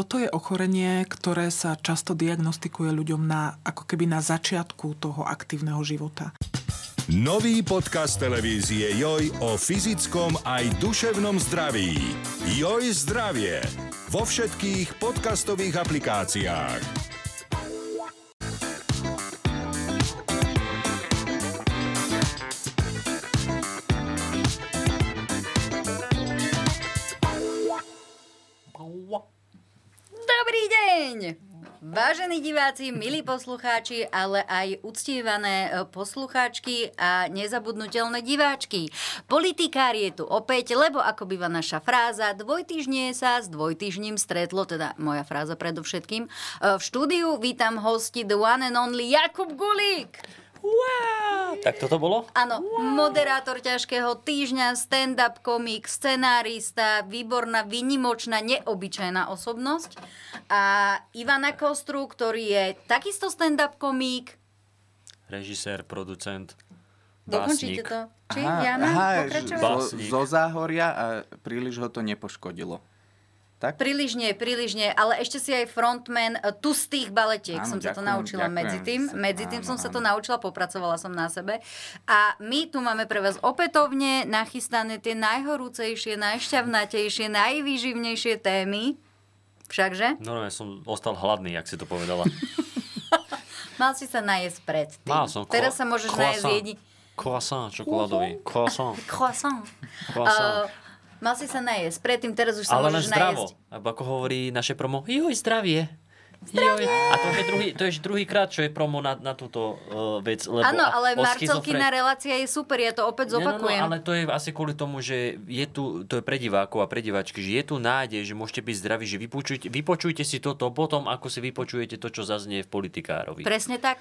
toto je ochorenie, ktoré sa často diagnostikuje ľuďom na, ako keby na začiatku toho aktívneho života. Nový podcast televízie Joj o fyzickom aj duševnom zdraví. Joj zdravie. Vo všetkých podcastových aplikáciách. Dobrý deň! Vážení diváci, milí poslucháči, ale aj uctievané e, poslucháčky a nezabudnutelné diváčky. Politikár je tu opäť, lebo ako býva naša fráza, dvojtyžnie sa s dvojtyžním stretlo, teda moja fráza predovšetkým. E, v štúdiu vítam hosti The One and Only Jakub Gulík. Wow! Tak toto bolo? Áno, wow. moderátor ťažkého týždňa, stand-up komik, scenárista, výborná, vynimočná, neobyčajná osobnosť. A Ivana Kostru, ktorý je takisto stand-up komik. Režisér, producent, Dokončíte to. Či, aha, Jana, aha, zo, zo záhoria a príliš ho to nepoškodilo. Tak? Príliš nie, príliš nie, ale ešte si aj frontman uh, tu z tých baletiek áno, som ďakujem, sa to naučila ďakujem. medzi tým. Medzi tým áno, som áno. sa to naučila, popracovala som na sebe. A my tu máme pre vás opätovne nachystané tie najhorúcejšie, najšťavnatejšie, najvýživnejšie témy. Všakže? No, ja som ostal hladný, jak si to povedala. Mal si sa najesť predtým. Mal som. Teraz sa môžeš najesť jedni... Croissant čokoládový. Croissant. Croissant. Croissant. Uh, Mal si sa najesť. Predtým teraz už sa Ale môžeš zdravo. najesť. Ako hovorí naše promo, joj, zdravie. A to je, druhý, to je druhý krát, čo je promo na, na túto uh, vec. Áno, ale Marcelkina relácia je super, ja to opäť zopakujem. No, no, ale to je asi kvôli tomu, že je tu, to je pre divákov a pre diváčky, že je tu nádej, že môžete byť zdraví, že vypočujte, vypočujte si toto potom, ako si vypočujete to, čo zaznie v politikárovi. Presne tak.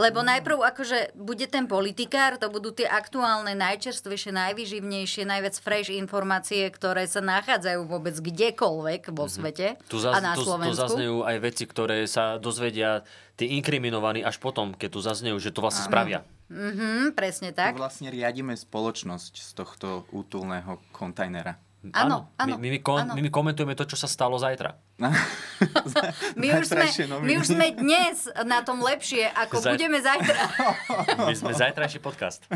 Lebo najprv akože bude ten politikár, to budú tie aktuálne, najčerstvejšie, najvyživnejšie, najviac fresh informácie, ktoré sa nachádzajú vôbec kdekoľvek vo mhm. svete mm-hmm. tu zaz, a na Slovensku. Tu, tu zaznejú aj veci, ktoré sa dozvedia tí inkriminovaní až potom, keď tu zaznejú, že to vlastne spravia. Mm-hmm, presne tak. Tu vlastne riadime spoločnosť z tohto útulného kontajnera. Áno, áno. My, my, kon, my, my komentujeme to, čo sa stalo zajtra. my, už sme, my už sme dnes na tom lepšie, ako Zaj... budeme zajtra. my sme zajtrajší podcast.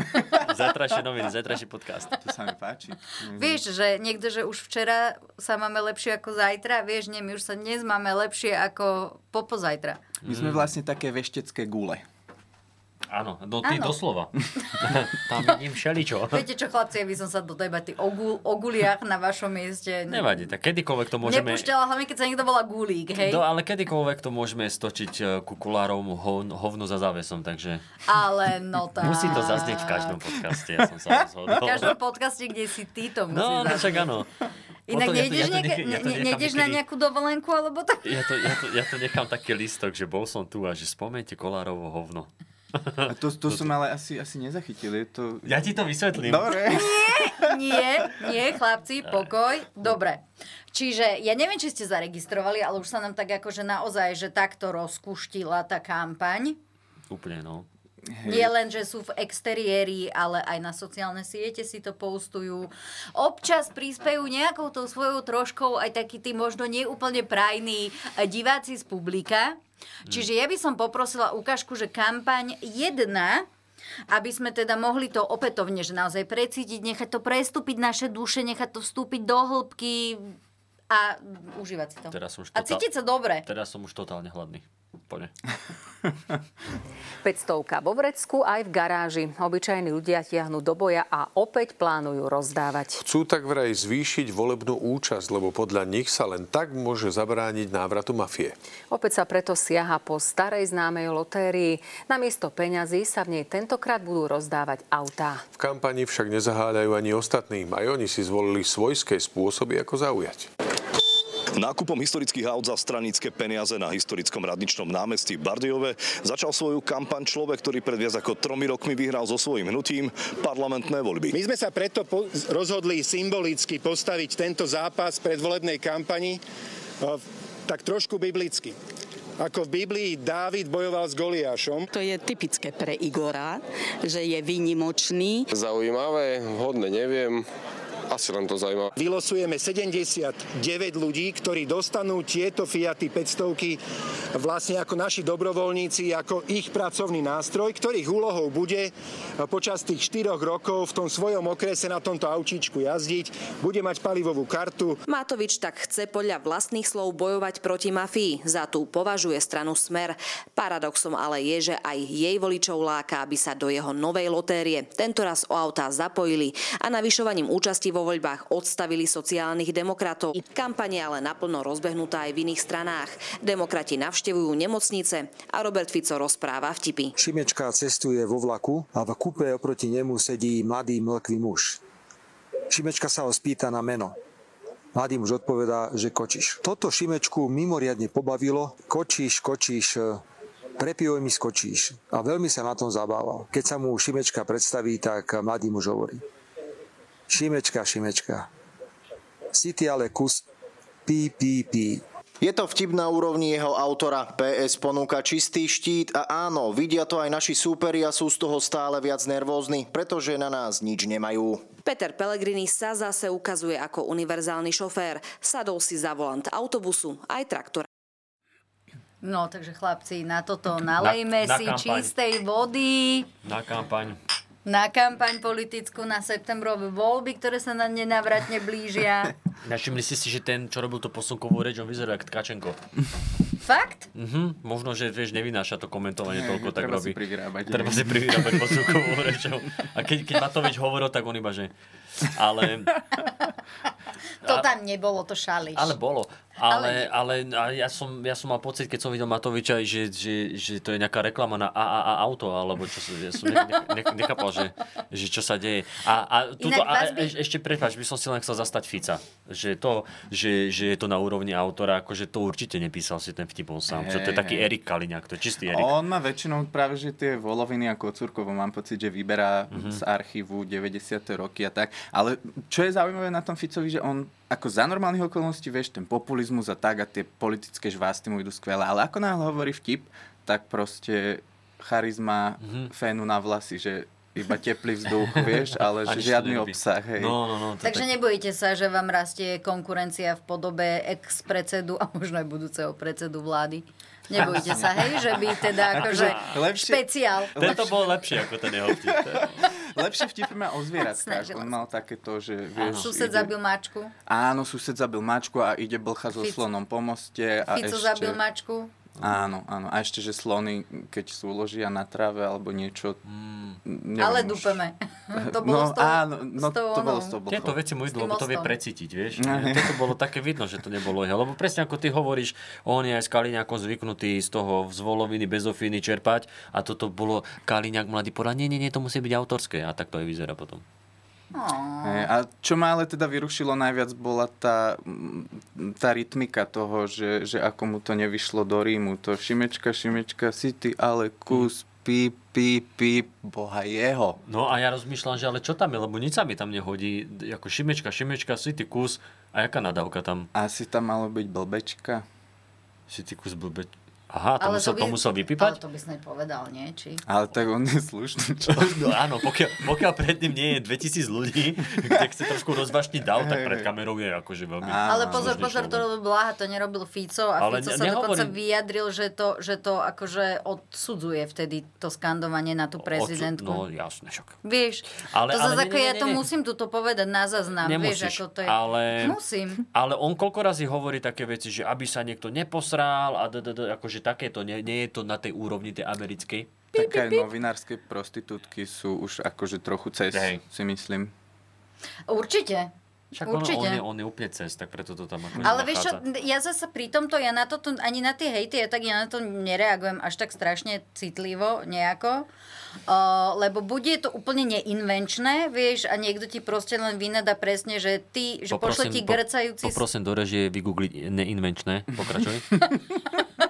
Zajtrajšie noviny, zajtrajší podcast. To sa mi páči. Vieš, že niekto, že už včera sa máme lepšie ako zajtra, vieš, nie, my už sa dnes máme lepšie ako popozajtra. My sme vlastne také veštecké gule. Áno, do, ty Áno. doslova. Tam vidím všeličo. Viete čo, chlapci, by som sa do debaty o, gul, o guliach na vašom mieste... Nevadí, tak kedykoľvek to môžeme... Nepúšťala, hlavne keď sa niekto volá gulík, hej? No, ale kedykoľvek to môžeme stočiť e, kukulárovmu hovno za závesom, takže... Ale no tak... Musí to zaznieť v každom podcaste, ja som sa rozhodol. V každom podcaste, kde si ty to musí No, no však áno. Inak nejdeš, ja to, ja to, ja to ne, nejdeš na nejakú dovolenku, alebo tak? Ja to, ja, to, ja to nechám taký listok, že bol som tu a že spomente kolárovo hovno. A to, to som ale asi, asi nezachytil. Je to... Ja ti to vysvetlím. Dobre. Nie, nie, nie, chlapci, pokoj. Dobre. Čiže ja neviem, či ste zaregistrovali, ale už sa nám tak akože naozaj, že takto rozkuštila tá kampaň. Úplne, no. Hej. Nie len, že sú v exteriéri, ale aj na sociálne siete si to postujú. Občas prispejú nejakou tou svojou troškou aj takí tí možno neúplne prajní diváci z publika. Čiže ja by som poprosila ukážku, že kampaň jedna aby sme teda mohli to opätovne, že naozaj precítiť, nechať to prestúpiť naše duše, nechať to vstúpiť do hĺbky a užívať si to. Teraz už totál... A cítiť sa dobre. Teraz som už totálne hladný. Poďme. 500 vo vrecku aj v garáži. Obyčajní ľudia tiahnu do boja a opäť plánujú rozdávať. Chcú tak vraj zvýšiť volebnú účasť, lebo podľa nich sa len tak môže zabrániť návratu mafie. Opäť sa preto siaha po starej známej lotérii. Namiesto peňazí sa v nej tentokrát budú rozdávať autá. V kampani však nezaháľajú ani ostatným. Aj oni si zvolili svojské spôsoby, ako zaujať. Nákupom historických aut za stranické peniaze na historickom radničnom námestí v Bardejove začal svoju kampaň človek, ktorý pred viac ako tromi rokmi vyhral so svojím hnutím parlamentné voľby. My sme sa preto po- rozhodli symbolicky postaviť tento zápas predvolebnej kampani e, tak trošku biblicky. Ako v Biblii Dávid bojoval s Goliášom. To je typické pre Igora, že je výnimočný. Zaujímavé, hodne neviem Asi len to zaujíma. Vylosujeme 79 ľudí, ktorí dostanú tieto Fiaty 500 vlastne ako naši dobrovoľníci, ako ich pracovný nástroj, ktorých úlohou bude počas tých 4 rokov v tom svojom okrese na tomto aučičku jazdiť, bude mať palivovú kartu. Matovič tak chce podľa vlastných slov bojovať proti mafii. Za tú považuje stranu Smer. Paradoxom ale je, že aj jej voličov láka, aby sa do jeho novej lotérie tentoraz o autá zapojili a navyšovaním účasti vo voľbách odstavili sociálnych demokratov. Kampaň je ale naplno rozbehnutá aj v iných stranách. Demokrati navštevujú nemocnice a Robert Fico rozpráva vtipy. Šimečka cestuje vo vlaku a v kupe oproti nemu sedí mladý mlkvý muž. Šimečka sa ho spýta na meno. Mladý muž odpovedá, že kočíš. Toto Šimečku mimoriadne pobavilo. Kočíš, kočíš, pre pivo mi skočíš. A veľmi sa na tom zabával. Keď sa mu Šimečka predstaví, tak mladý muž hovorí. Šimečka, Šimečka. Si ty ale kus pí, pí, pí. Je to vtip na úrovni jeho autora. PS ponúka čistý štít a áno, vidia to aj naši súperi a sú z toho stále viac nervózni, pretože na nás nič nemajú. Peter Pellegrini sa zase ukazuje ako univerzálny šofér. Sadol si za volant autobusu aj traktora. No, takže chlapci, na toto nalejme Na- na si kampaň. čistej vody Na kampaň. Na kampaň politickú, na septembrové voľby, ktoré sa na nenávratne blížia. Všimli ste si, že ten, čo robil to posunkovú reč, on vyzerá ako Tkačenko. Fakt? Mhm, možno, že vieš, nevynáša to komentovanie Nie, toľko, tak treba robí. si. Treba si privyrábať posunkovú rečou. A keď, keď Matovič hovoril, tak on iba, že... Ale, To tam nebolo, to šališ. ale bolo. Ale, ale, ale ja, som, ja som mal pocit, keď som videl Matoviča, že, že, že to je nejaká reklama na AAA auto, alebo čo sa, ja som ne, ne, ne, nechápal, že, že čo sa deje. A, a, tuto, a by- e, ešte prepáč, by som si len chcel zastať Fica. Že to, že, že je to na úrovni autora, akože to určite nepísal si ten vtip on sám. Že to je taký hej. Erik Kaliňák, to je čistý Erik. On má väčšinou práve, že tie voloviny a kocúrkovo mám pocit, že vyberá Mhm. z archívu 90. roky a tak. Ale čo je zaujímavé na tom Ficovi, že on ako za normálnych okolností, vieš, ten populizmus a tak a tie politické žvásty mu idú skvelé, ale ako náhle hovorí vtip, tak proste charizma Mhm. fénu na vlasy, že iba teplý vzduch, vieš, ale že žiadny nerobí. obsah, hej. No, no, no. To Takže nebojíte sa, že vám rastie konkurencia v podobe ex-predsedu a možno aj budúceho predsedu vlády? Nebojíte sa, hej, že by teda akože Lepšie- špeciál. Tento bol lepší ako ten jeho vtip. Lepšie vtipy má o zvieratkách. On mal takéto, že vieš... Sused ide- zabil mačku, Áno, sused zabil mačku a ide blcha so Fico- slonom po moste. A Fico ešte... zabil mačku. Áno, áno. A ešte, že slony, keď súložia na tráve alebo niečo... Neviem Ale dúpeme. To No, bolo s tou, áno, no, s tou to bolo s tou blchou. Tieto veci mu idú, lebo to vie precítiť, vieš. Toto bolo také vidno, že to nebolo jeho. Lebo presne ako ty hovoríš, on je aj s Kaliňákom zvyknutý z toho z voloviny, bezofiny čerpať a toto bolo Kaliňák mladý povedal, nie, nie, nie, to musí byť autorské. A tak to aj vyzerá potom. Hej, A čo ma ale teda vyrušilo najviac bola tá, mm, tá rytmika toho, že, že ako mu to nevyšlo do rímu. To Šimečka, Šimečka, si ty ale kus, píp, píp, píp, boha jeho. No a ja rozmýšľam, že ale čo tam je, lebo nič sa mi tam nehodí. Ako šimečka, šimečka, si ty kus. A jaká nadávka tam? Asi tam malo byť blbečka. Si ty kus blbeč. Aha, to, Ale musel, to, by- musel Ale vypípať? to by snáď povedal, nie? Či... Ale tak on je slušný človek. No áno, pokiaľ, pokiaľ pred ním nie je 2000 ľudí, kde chce trošku rozvašniť dav, tak pred kamerou je akože veľmi... Ale pozor, pozor, to robil Blaha, to nerobil Fico a Ale Fico ne- sa dokonca nehovorím- vyjadril, že to, že to akože odsudzuje vtedy to skandovanie na tú prezidentku. No jasne, však. Vieš, Ale- to ale zase nie, ako nie, ja nie, to nie. musím tuto povedať na zaznam, vieš, Nemusíš, ako to je. ale- Musím. Ale on koľko razy hovorí také veci, že aby sa niekto neposral a d, d, d, akože takéto, nie, nie je to na tej úrovni tej americkej. Tak aj novinárske prostitútky sú už akože trochu cez, Hej. si myslím. Určite. Však on, Určite. on, je, on je úplne cez, tak preto to tam akože Ale vieš čo, ja zase pri tomto, ja na toto, ani na tie hejty, ja tak ja na to nereagujem až tak strašne citlivo nejako. Uh, lebo bude to úplne neinvenčné, vieš, a niekto ti proste len vynada presne, že ty, že pošle ti po- grcajúci... Poprosím do režie vygoogliť neinvenčné. Pokračuj.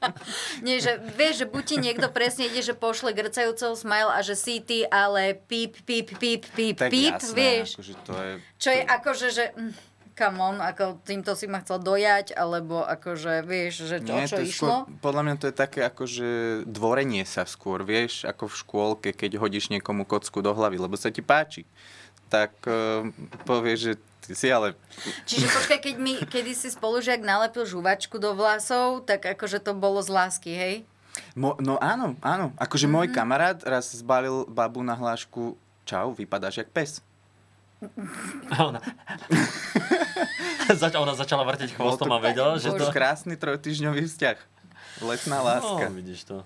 Nie, že vieš, že buď ti niekto presne ide, že pošle grcajúceho smile a že si ty, ale píp, píp, píp, píp, Tak píp, jasné, vieš. akože to je... Čo je akože, že... mm, Come on, ako týmto si ma chcel dojať, alebo akože, vieš, že čo, Nie, čo to išlo? skôr, podľa mňa to je také akože dvorenie sa skôr, vieš, ako v škôlke, keď hodíš niekomu kocku do hlavy, lebo sa ti páči. Tak uh, povie, že ty si ale... Čiže počkaj, keď mi kedysi spolužiak nalepil žuvačku do vlasov, tak akože to bolo z lásky, hej? Mo, no áno, áno. Akože mm-hmm. môj kamarát raz zbalil babu na hlášku Čau, vypadáš jak pes. A ona... Zač- ona začala vrteť chvostom a vedela, že to... krásny trojtyžňový vzťah. Letná láska. No, vidíš to.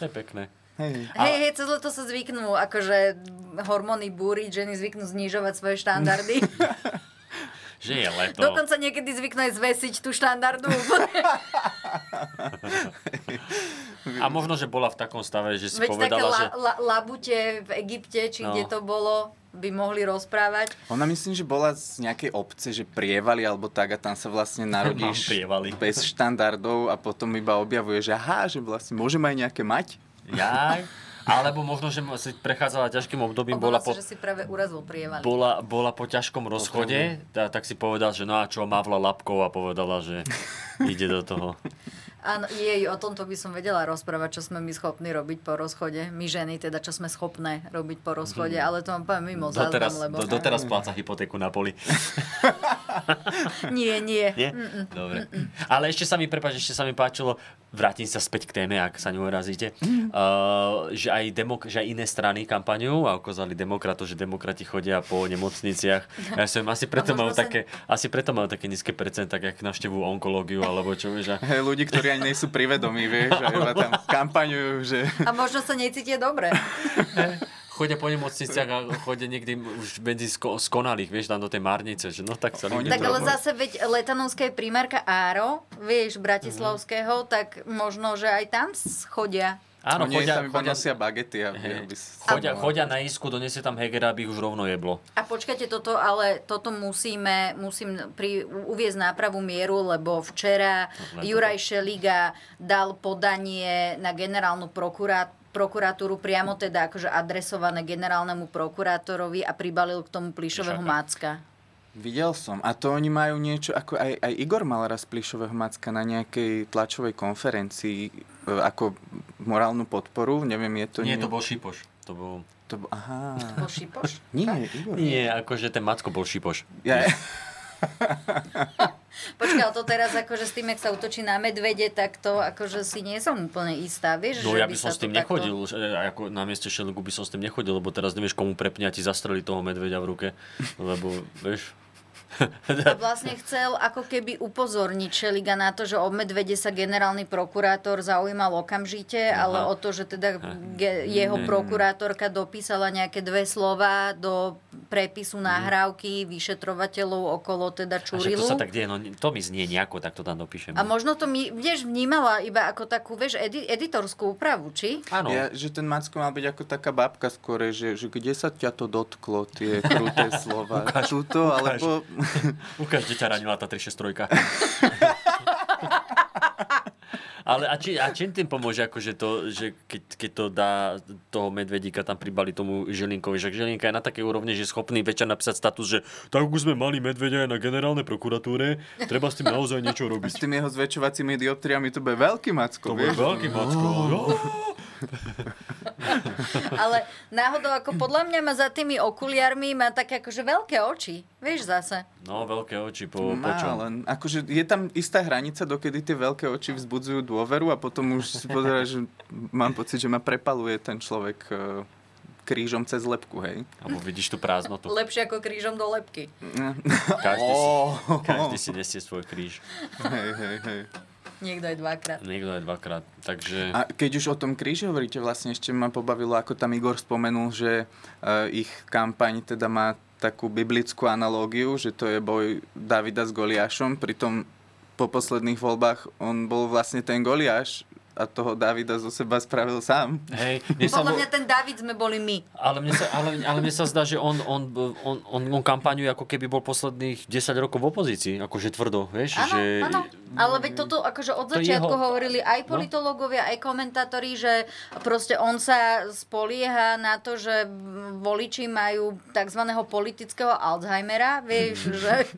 To je pekné. Hej. Hej, hej, cez leto sa zvyknú, akože hormóny búriť, ženy zvyknú znižovať svoje štandardy. Že je leto. Dokonca niekedy zvyknú aj zvesiť tú štandardu. A možno, že bola v takom stave, že si Veď také povedala, la, že... la, labute v Egypte, či No. kde to bolo, by mohli rozprávať. Ona myslím, že bola z nejakej obce, že prievali alebo tak a tam sa vlastne narodíš bez štandardov a potom iba objavuje, že aha, že vlastne môžem aj nejaké mať. Jaj. Alebo možno, že si prechádzala ťažkým obdobím, bola Obáva po, sa, že si práve urazil prievali. bola, bola po ťažkom rozchode, tá, tak si povedal, že no a čo, mávla labkou a povedala, že ide do toho. Áno, jej, o tomto by som vedela rozprávať, čo sme my schopní robiť po rozchode. My ženy, teda čo sme schopné robiť po rozchode, Mhm. ale to mám poviem mimo Doteraz, záznam, lebo... do, doteraz pláca hypotéku na poli. Nie, nie. Nie? Mm-mm. Dobre. Ale ešte sa mi, prepáč, ešte sa mi páčilo, vrátim sa späť k téme, ak sa neurazíte, uh, že, aj demok- že aj iné strany kampaňu a ukázali demokratov, že demokrati chodia po nemocniciach. Ja som asi preto, majú sa- také, asi preto majú také nízke percentá, jak navštevujú onkológiu, alebo čo vieš. Hej, ľudí, ktorí ani nejsú privedomí, vieš, že iba tam kampaňujú, že... A možno sa necítia dobre. chodia po nemocniciach a chodia niekde už medzi sko- skonalých, vieš, tam do tej márnice, že no tak sa ľudia... Tak ale zase, veď Letanovská je primárka Áro, vieš, Bratislavského, tak možno, že aj tam chodia. Áno, Oni chodia, tam iba chodia, nosia bagety, aby, aby chodia, chodia na isku, donesie tam Hegera, aby ich už rovno jeblo. A počkajte, toto, ale toto musíme, musím pri, uviezť na pravú mieru, lebo včera len Juraj Šeliga dal podanie na generálnu prokurát, prokuratúru priamo teda akože adresované generálnemu prokurátorovi a pribalil k tomu plišového macka. Videl som. A to oni majú niečo, ako aj, aj Igor mal raz plišového macka na nejakej tlačovej konferencii e, ako morálnu podporu. Neviem, je to... Nie, nie- to bol Šipoš. To bol... To, bol- aha. Bol Šipoš? Nie, Igor. Nie, akože ten Macko bol Šipoš. Ja, Počkaj, ale to teraz akože s tým, jak sa utočí na medvede, tak to akože si nie som úplne istá, vieš? No že ja by by som s tým takto- nechodil, že, ako na mieste Šeligu by som s tým nechodil, lebo teraz nevieš, komu prepne a ti zastreli toho medveďa v ruke, lebo, vieš... A vlastne chcel ako keby upozorniť Šeliga na to, že o medvede sa generálny prokurátor zaujímal okamžite, Aha. ale o to, že teda ge- jeho prokurátorka dopísala nejaké dve slova do prepisu nahrávky vyšetrovateľov okolo teda A Čurilu. to sa tak deje, no to mi znie nejako, tak to tam dopíšem. A možno to mi, vieš, vnímala iba ako takú, vieš, edi- editorskú úpravu, či? Áno. Ja, že ten Macko mal byť ako taká babka skore, že, že kde sa ťa to dotklo, tie kruté slova. Ukáž, Tuto, ukáž. alebo... Ukáž, kde ťa ranila tá 363. Ale a, či, a čím tým pomôže, akože to, že keď, keď to dá toho medvedíka tam pribali tomu Žilinkovi, že Žilinka je na takej úrovni, že je schopný večer napísať status, že tak už sme mali medvedia aj na generálnej prokuratúre, treba s tým naozaj niečo S robiť. tými jeho zväčšovacími dioptriami to bude veľký Macko, To bude veľký macko. Ale náhodou, ako podľa mňa má za tými okuliarmi, má také akože veľké oči. Vieš zase. No, veľké oči po, po Má, čom? len akože je tam istá hranica, dokedy tie veľké oči vzbudzujú dôveru a potom už si pozera, že mám pocit, že ma prepaluje ten človek e, krížom cez lepku, hej. Alebo vidíš tú prázdnotu. Lepšie ako krížom do lepky. Každý si, Oh. každý si nesie svoj kríž. Hej, hej, hej. Niekto aj dvakrát. Niekto aj dvakrát. Takže... A keď už o tom kríži hovoríte, vlastne ešte ma pobavilo, ako tam Igor spomenul, že e, ich kampaň teda má takú biblickú analógiu, že to je boj Davida s Goliášom, pritom po posledných voľbách on bol vlastne ten Goliáš a toho Davida zo seba spravil sám. Hej, mne sa Podľa mňa ten David sme boli my. Ale mne sa, ale, ale mne sa zdá, že on, on, on, on, on kampaňuje ako keby bol posledných 10 rokov v opozícii, akože tvrdo, vieš? Áno, že... áno. Ale veď toto akože od To začiatku jeho- hovorili aj No. politológovia, aj komentátori, že proste on sa spolieha na to, že voliči majú tzv. politického Alzheimera, vieš, že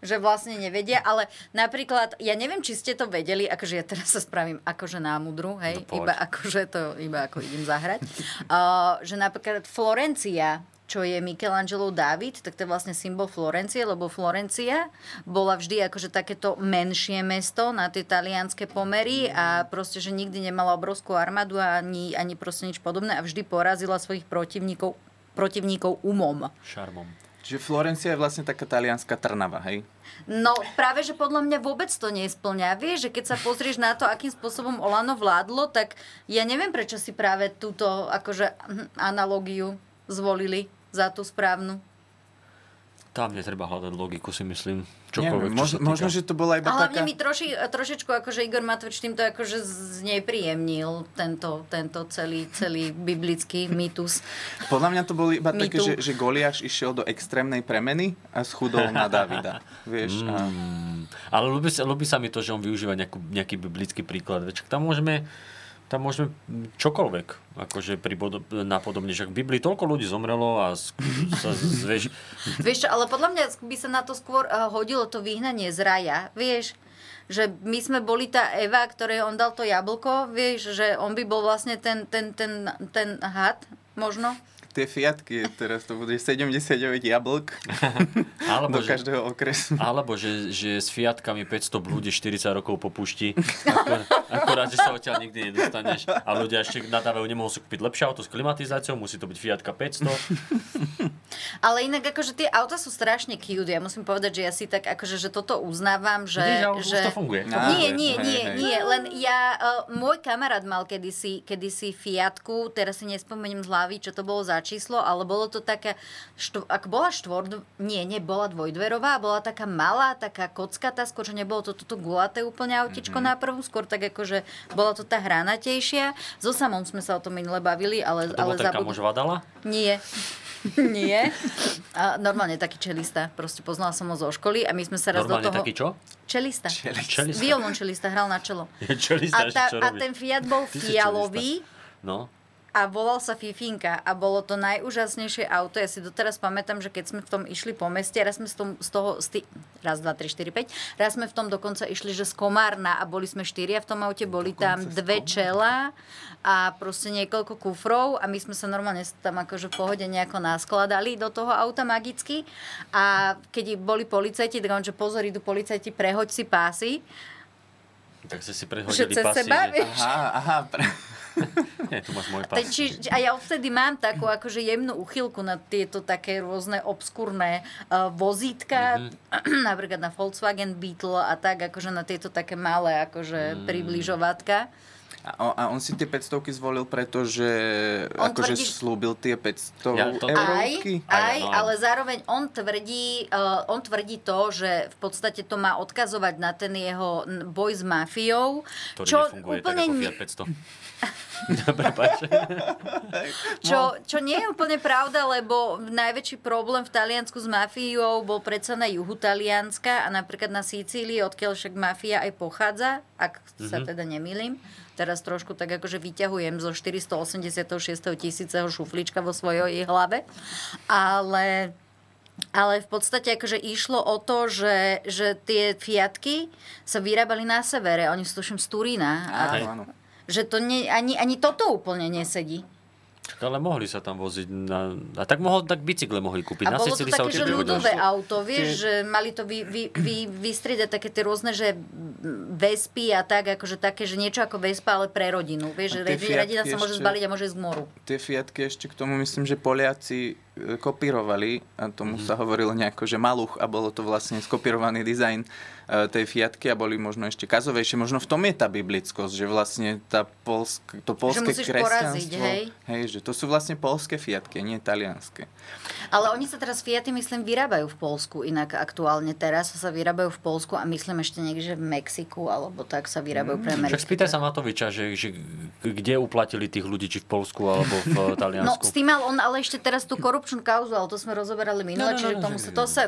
že vlastne nevedia, ale napríklad, ja neviem, či ste to vedeli, akože ja teraz sa spravím akože námudru, hej, No iba akože to, iba ako idem zahrať, uh, že napríklad Florencia, čo je Michelangelo David, tak to je vlastne symbol Florencie, lebo Florencia bola vždy akože takéto menšie mesto na tie talianské pomery a proste, že nikdy nemala obrovskú armádu ani, ani proste nič podobné a vždy porazila svojich protivníkov, protivníkov umom. Šarmom. Čiže Florencia je vlastne taká talianská Trnava, hej? No práve, že podľa mňa vôbec to nesplňa. Vieš, že keď sa pozrieš na to, akým spôsobom Olano vládlo, tak ja neviem, prečo si práve túto akože hm, analógiu zvolili za tú správnu. Tam netreba hľadať logiku, si myslím. Čokoľvek, možno, čo sa možno, že to bola iba A hlavne taká... mi troši, trošičku akože Igor Matovič týmto akože znepríjemnil tento, tento celý, celý biblický mýtus. Podľa mňa to boli iba také, že, že Goliáš išiel do extrémnej premeny a schudol na Davida. Vieš, a... Mm, ale ľúbi sa, ľúbi sa mi to, že on využíva nejakú, nejaký biblický príklad. Veď tam môžeme, tam môžeme čokoľvek akože pribodo- napodobne. Že v Biblii toľko ľudí zomrelo a z, sa zvež... Vieš ale podľa mňa by sa na to skôr uh, hodilo to vyhnanie z raja. Vieš, že my sme boli tá Eva, ktorej on dal to jablko, vieš, že on by bol vlastne ten, ten, ten, ten had, možno. Tie fiatky, teraz to bude 79 jablk Alebo, do že- každého okresu. Alebo že, že s Fiatkami 500 blúdi 40 rokov po pušti. Akor, akorát, že sa odtiaľ nikdy nedostaneš. A ľudia ešte nadávajú, nemohol si kúpiť lepšie auto s klimatizáciou, musí to byť Fiatka 500. Ale inak akože tie auta sú strašne cute. Ja musím povedať, že ja si tak akože, že toto uznávam, že... Už že... to funguje. To Nie, nie, nie, nie. Len ja, uh, môj kamarát mal kedysi, kedysi Fiatku, teraz si nespomeniem z hlavy, čo to bolo za číslo, ale bolo to taká, štv, ak bola štvor, nie, bola dvojdverová, bola taká malá, taká kockatá, skôr, že nebolo to toto gulaté úplne autičko Mhm. na prvú, skôr tak akože bola to tá hranatejšia. So samom sme sa o tom minule bavili, ale, To ale Vadala? nie. Nie. A normálne taký čelista. Proste poznala som ho zo školy a my sme sa raz Normálne do toho... taký čo? Čelista. Čelista. Čelista, hral na čelo. Je čelista, a, tá, a ten Fiat bol fialový No. A volal sa Fifinka a bolo to najúžasnejšie auto. Ja si doteraz pamätám, že keď sme v tom išli po meste, raz sme z, tom, z toho, z tý, raz, dva, tri, štyri, päť, raz sme v tom dokonca išli, že z Komárna a boli sme štyria v tom aute, boli tam dve čela a proste niekoľko kufrov a my sme sa normálne tam akože v pohode nejako naskladali do toho auta magicky a keď boli policajti, tak on, že pozor, idú policajti, prehoď si pásy. Tak ste si Že prehodili cez pasy. seba, že- vieš? Aha, aha. Pre... Nie, tu máš môj či, a ja odvtedy mám takú akože jemnú uchylku na tieto také rôzne obskúrne uh, vozítka, mm-hmm. napríklad na Volkswagen Beetle a tak, akože na tieto také malé akože mm. približovatka. A on, a on si tie 500 zvolil, pretože On akože tvrdí, slúbil tie 500 Ja to- Aj, eurovky. aj, no, áno. ale zároveň on tvrdí, uh, on tvrdí to, že v podstate to má odkazovať na ten jeho boj s mafiou, Ktorý čo úplne tak ako Fiat 500. Prepáč. Čo, čo nie je úplne pravda, lebo najväčší problém v Taliansku s mafiou bol predsa na juhu Talianska a napríklad na Sicílii, odkiaľ však mafia aj pochádza, ak sa Mhm. teda nemýlim. Teraz trošku tak akože vyťahujem zo 486. tisíceho šuflička vo svojej hlave. Ale ale v podstate akože išlo o to, že, že tie Fiatky sa vyrábali na severe. Oni sú tuším z Turína. Áno. že to nie, ani, ani toto úplne nesedí. Ale mohli sa tam voziť na... A tak mohol, tak bicykle mohli kúpiť. A na bolo to Sicílii sa také, že ľudové auto, vieš, že mali to vy, vy, vy, vystriedať také tie rôzne, že Vespy a tak, akože také, že niečo ako Vespa, ale pre rodinu. Vieš, že rodina sa môže ešte- zbaliť a môže ísť k moru. Tie Fiatky ešte k tomu myslím, že Poliaci kopírovali a tomu sa hovorilo nejako, že maluch a bolo to vlastne skopírovaný dizajn e, tej Fiatky a boli možno ešte kazovejšie. Možno v tom je tá biblickosť, že vlastne tá polsk, to polské poraziť, kresťanstvo, hej? hej, že to sú vlastne polské Fiatky, nie talianské. Ale oni sa teraz Fiaty, myslím, vyrábajú v Polsku. Inak aktuálne teraz sa vyrábajú v Polsku a myslím ešte niekde, že v Mexiku alebo tak sa vyrábajú pre Však Ameriku. spýtaj sa Matoviča, že, že kde uplatili tých ľudí, či v Polsku alebo v No, Taliansku. s tým mal on ale ešte teraz tú korupčnú kauzu, ale to sme rozoberali minule, No, no, čiže no, k tomu sa, to sa,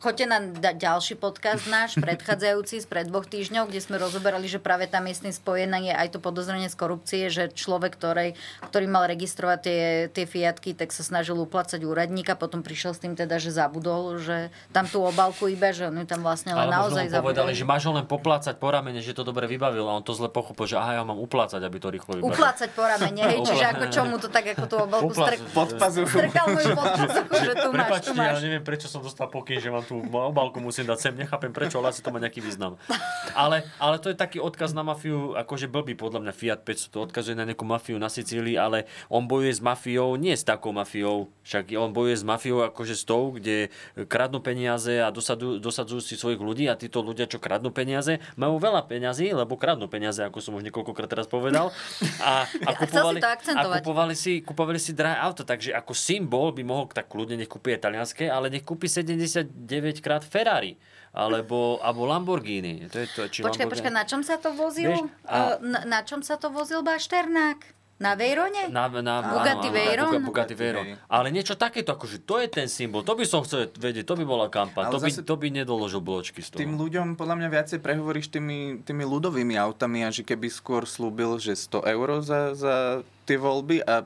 choďte na da, ďalší podcast náš, predchádzajúci, spred dvoch týždňov, kde sme rozoberali, že práve tam je s tým spojené je aj to podozrenie z korupcie, že človek, ktorý, ktorý mal registrovať tie, tie Fiatky, tak sa snažil uplácať úradníka, potom prišiel s tým teda, že zabudol, že tam tú obalku iba, že on tam vlastne len Ale naozaj mu povedali, zabudol. že máš ho len poplácať po ramene, že to dobre vybavil a on to zle pochopil, že aha, ja ho mám uplácať, aby to rýchlo vybavil. Uplácať po ramene, hej, čiže ako čo mu to tak, ako tú obalku strk... Pod pazuchu. strkal mu ju pod že tu máš, Prepačte, tu máš. ja neviem, prečo som dostal pokyn, že vám tú obálku musím dať sem. Nechápem prečo, ale asi to má nejaký význam. Ale, ale to je taký odkaz na mafiu, akože blbý podľa mňa Fiat 500 to odkazuje na nejakú mafiu na Sicílii, ale on bojuje s mafiou, nie s takou mafiou, však on bojuje s mafiou akože s tou, kde kradnú peniaze a dosadzujú, dosadzujú si svojich ľudí a títo ľudia, čo kradnú peniaze, majú veľa peňazí, lebo kradnú peniaze, ako som už niekoľkokrát teraz povedal. A, a, kupovali, a kupovali si, kupovali si drahé auto, takže ako symbol by mohol tak kľudne nech kúpi italianské, ale nech kúpi 79 krát Ferrari alebo, alebo Lamborghini. To je to, či Počkaj, Lamborghini- počkaj, na čom sa to vozil? Vieš, a- Eh, Na, na čom sa to vozil Bašternák? Na Veyrone? Na, na, Bugatti áno, áno, Veyron? Buga- Bugatti Veyron. Ale niečo takéto, akože to je ten symbol. To by som chcel vedieť, to by bola kampaň. Ale To by, to by nedoložil bločky z toho. Tým ľuďom podľa mňa viacej prehovoríš tými, tými ľudovými autami a že keby skôr slúbil, že 100 eur za, za tie voľby a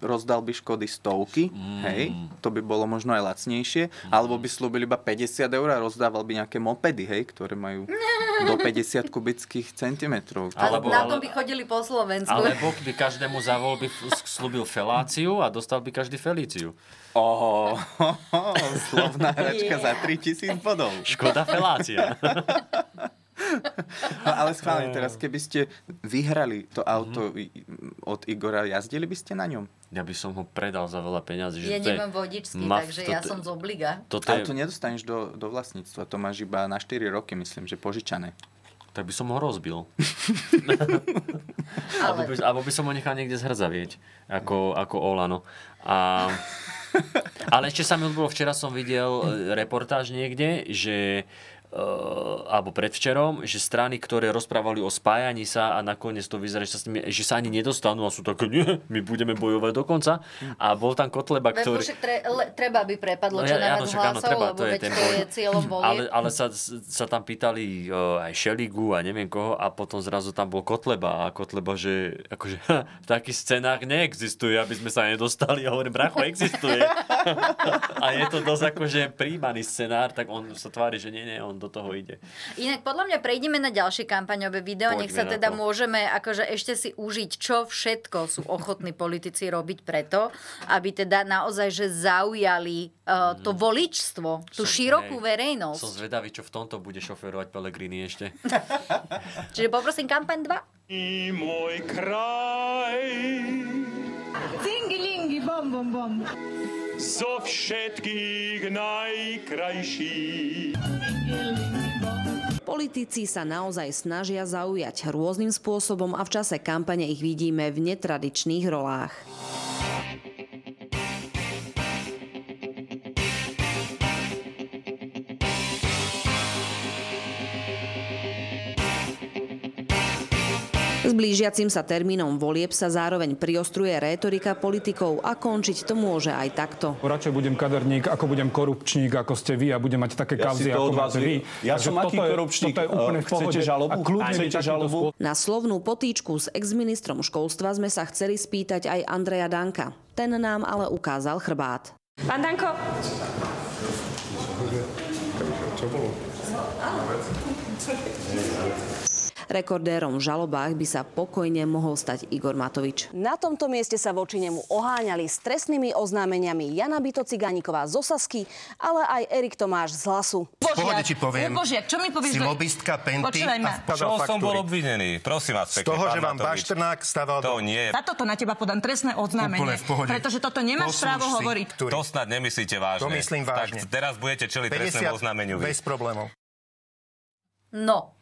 rozdal by škody stovky, mm. hej, to by bolo možno aj lacnejšie, mm. alebo by slúbil iba 50 eur a rozdával by nejaké mopedy, hej, ktoré majú do 50 kubických centimetrov. Alebo- na tom by chodili po Slovensku. Alebo by každému za voľby f- slúbil feláciu a dostal by každý Felíciu. Oho, slovná hračka za 3000 bodov. Škoda felácia. No, ale schválne teraz, keby ste vyhrali to auto i- od Igora, jazdili by ste na ňom? Ja by som ho predal za veľa peňazí. že Ja to je nemám vodičský, maf- takže toto- ja som z obliga. Toto Ale je, to nedostaneš do, do vlastníctva, to máš iba na 4 roky, myslím, že požičané. tak by som ho rozbil. Ale Alebo by, alebo by som ho nechal niekde zhrdzavieť, ako, ako Olano. A, ale ešte sa mi odbolo, včera som videl e, reportáž niekde, že uh, alebo predvčerom, že strany, ktoré rozprávali o spájaní sa a nakoniec to vyzerá, že sa, s nimi, že sa ani nedostanú a sú také, nie, my budeme bojovať do konca. A bol tam Kotleba, ktorý... však tre, le, treba by prepadlo No čo ja- najviac áno, však áno, hlasov, treba, lebo to je ten boj. je cieľom volie. Ale, ale sa, sa tam pýtali o, aj Šeligu a neviem koho a potom zrazu tam bol Kotleba a Kotleba, že akože, taký scenár neexistuje, aby sme sa nedostali. A hovorím, bracho, existuje. a je to dosť akože príjmaný scenár, tak on sa tvári, že nie, nie, on do toho ide. Inak podľa mňa prejdeme na ďalšie kampaňové video. Poďme Nech sa teda to. môžeme akože ešte si užiť, čo všetko sú ochotní politici robiť preto, aby teda naozaj že zaujali uh, to voličstvo, tú Som- širokú hej, verejnosť. Som zvedavý, čo v tomto bude šoferovať Pellegrini ešte. Čiže poprosím kampaň 2. I môj kraj Cingilingi, bom, bom, bom. Zo všetkých najkrajší. Politici sa naozaj snažia zaujať rôznym spôsobom a v čase kampane ich vidíme v netradičných rolách. S blížiacim sa termínom volieb sa zároveň priostruje rétorika politikov a končiť to môže aj takto. Radšej budem kaderník, ako budem korupčník, ako ste vy a budem mať také Ja kauzy, to ako máte vy. Ja Takže som aký korupčník? Toto je úplne v Chcete žalobu? A Chcete žalobu? Na slovnú potýčku s exministrom školstva sme sa chceli spýtať aj Andreja Danka. Ten nám ale ukázal chrbát. Pán Danko, Čo bolo? Rekordérom v žalobách by sa pokojne mohol stať Igor Matovič. Na tomto mieste sa voči nemu oháňali s trestnými oznámeniami Jana Bito Cigániková z Osasky, ale aj Erik Tomáš z Hlasu. V pohode ti poviem. Božiak, čo mi povieš? Si lobistka Penty Počúvaj ma. a Čo som bol obvinený? Prosím vás Z pekne, toho, pán že vám. Bašternák stával To nie. Za toto na teba podám trestné oznámenie. Pretože toto nemáš Poslúž právo si, hovoriť. ktorý- To snad nemyslíte vážne. To myslím vážne. Tak teraz budete čeliť trestnému oznámeniu bez problémov. No.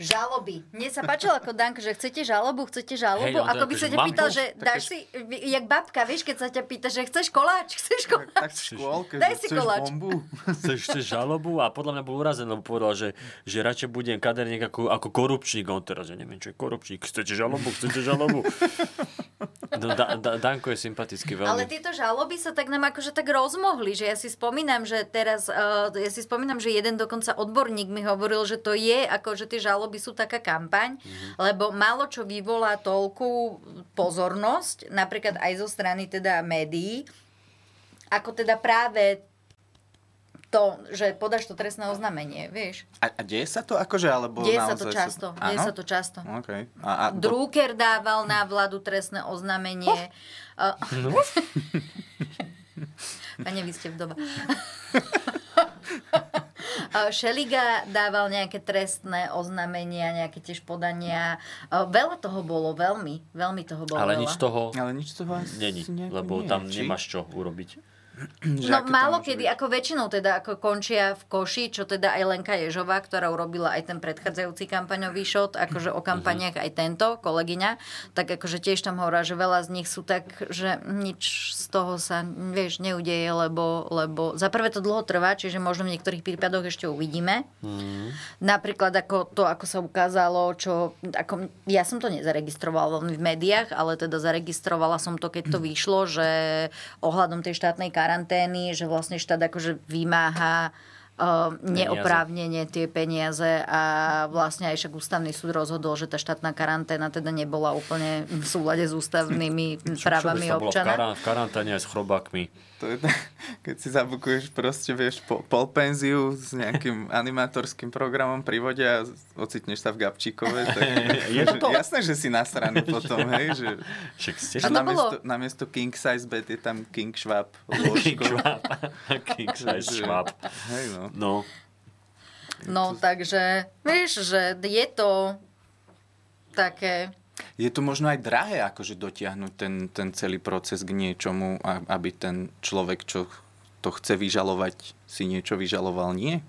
Žaloby. Mne sa páčilo ako Danko, že chcete žalobu, chcete žalobu. To ako by sa ťa pýtal, že dáš si, jak babka, vieš, keď sa ťa pýta, že chceš koláč, chceš koláč. Tak v škôlke, Daj si koláč. bombu. Chceš, chceš žalobu a podľa mňa bol urazený, lebo povedal, že, že radšej budem kaderník ako, ako korupčník. On teraz, ja neviem, čo je korupčník. Chcete žalobu? Chcete žalobu? No, da, da, Danko je sympatický veľmi. Ale tieto žaloby sa tak nám akože tak rozmohli, že ja si spomínam, že teraz, uh, ja si spomínam, že jeden dokonca odborník mi hovoril, že to je, ako že tie žaloby sú taká kampaň, mm-hmm. lebo málo čo vyvolá toľkú pozornosť, napríklad aj zo strany teda médií, ako teda práve to, že podáš to trestné oznámenie, vieš. A, a deje sa to akože, alebo Deje sa naozaj to sú- často, deje Áno? sa to často. Okay. A, a. Drucker dával na vládu trestné oznámenie. Uh, No. Pane, vy ste vdova. Šeliga dával nejaké trestné oznámenia, nejaké tiež podania. Veľa toho bolo, veľmi. Veľmi toho bolo Ale veľa. nič toho Ale nič toho není, lebo nie, tam či? nemáš čo urobiť. No málo kedy, ako väčšinou teda ako končia v koši, čo teda aj Lenka Ježová, ktorá urobila aj ten predchádzajúci kampaňový šot, akože o kampaniach aj tento, kolegyňa, tak akože tiež tam hovorá, že veľa z nich sú tak, že nič z toho sa, vieš, neudeje, lebo, lebo za prvé to dlho trvá, čiže možno v niektorých prípadoch ešte uvidíme. Napríklad ako to, ako sa ukázalo, čo, ako, ja som to nezaregistrovala v médiách, ale teda zaregistrovala som to, keď to vyšlo, že ohľadom tej štátnej karantény, že vlastne štát akože vymáha neoprávnene tie peniaze a vlastne aj však ústavný súd rozhodol, že tá štátna karanténa teda nebola úplne v súlade s ústavnými právami Čo by občana. karán, v karanténe aj s chrobákmi. To je, keď si zabukuješ proste, vieš, po, polpenziu s nejakým animatorským programom pri vode a ocitneš sa v Gabčíkove, tak Je že, to? jasné, že si nasraný potom, hej, že, Však ste že A to namiesto, bolo- namiesto King Size Bed je tam King Schwab King. Schwab. King size Schwab. Hej, no. No. No takže, vieš, že je to také... Je to možno aj drahé, akože dotiahnuť ten, ten celý proces k niečomu, aby ten človek, čo to chce vyžalovať, si niečo vyžaloval, nie?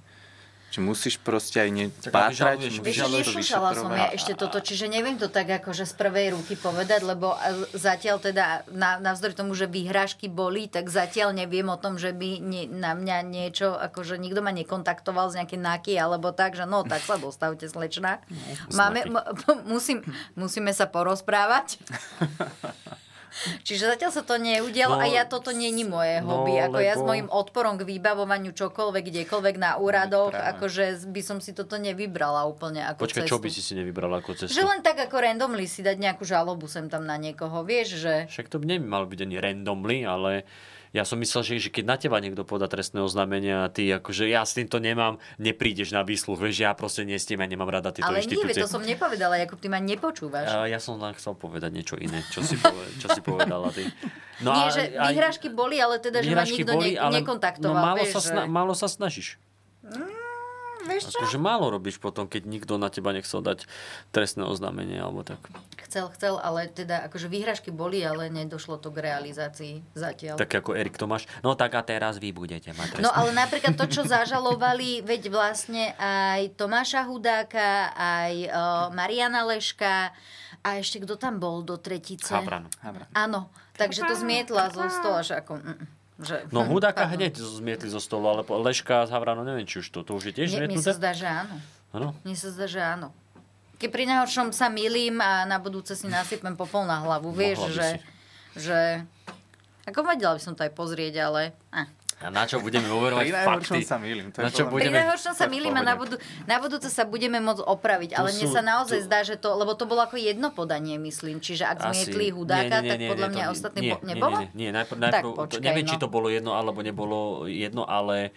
Či musíš proste aj ne, Tak pátrať, musíš Vieš, to nešúšala som ja ešte toto, čiže neviem to tak akože z prvej ruky povedať, lebo e, zatiaľ teda, na, navzdory tomu, že výhražky boli, tak zatiaľ neviem o tom, že by nie, na mňa niečo, akože nikto ma nekontaktoval z nejaké náky, alebo tak, že no, tak sa dostavte, slečna. Máme, m- musím, musíme sa porozprávať. Čiže zatiaľ sa to neudialo No, a ja toto není moje no, hobby. Ako ja s lebo- mojim odporom k vybavovaniu čokoľvek, kdekoľvek na úradoch, Práve. akože by som si toto nevybrala úplne ako Počkaj, cestu. čo by si si nevybrala ako cestu? Že len tak ako randomly si dať nejakú žalobu sem tam na niekoho, vieš, že... Však to by nemal byť ani randomly, ale ja som myslel, že, že keď na teba niekto podá trestné oznámenie a ty akože ja s týmto nemám, neprídeš na výsluch, vieš, ja proste nie s tým, ja nemám rada tieto Ale nie, inštitúcie. veď to som nepovedala, Jakub, ty ma nepočúvaš. A ja som len chcel povedať niečo iné, čo si, poved, čo si povedala ty. No nie, že výhražky boli, ale teda, že ma nikto boli, ne, ale nekontaktoval, no, málo, vieš, sa sna- málo sa snažíš. Vieš čo? Akože málo robíš potom, keď nikto na teba nechcel dať trestné oznámenie alebo tak. Chcel, chcel, ale teda akože výhražky boli, ale nedošlo to k realizácii zatiaľ. Tak ako Erik Tomáš. No tak a teraz vy budete mať trestné. No ale napríklad to, čo zažalovali, veď vlastne aj Tomáša Hudáka, aj uh, Mariana Leška a ešte kto tam bol do tretice? Habran. Áno, takže to zmietla zo stola, že ako... Mm, že, No Hudáka pardon. hneď zmietli zo stolu, ale Leška s Havranom neviem, či už to, to už je tiež Mne, mne sa zmietnuté. zdá, že áno. Áno. Mne sa zdá, že áno. Keď pri najhoršom sa milím a na budúce si nasypem popol na hlavu, vieš, Mohla že, že... Ako vedela by som to aj pozrieť, ale... Ah. A na čo budeme overovať Pri najhoršom fakty? sa mýlim, to je Na čo podľa Pri budeme... najhoršom sa milím a na, budú, na budúce sa budeme môcť opraviť. Ale mne sa naozaj tu- zdá, že to, lebo to bolo ako jedno podanie, myslím. Čiže ak Asi- zmietli hudáka, nie, nie, tak nie, podľa nie, mňa to- ostatní nebolo? Nie, nie, nie. Najprv, Tak najprv, to, počkaj, neviem, no. či to bolo jedno, alebo nebolo jedno, ale,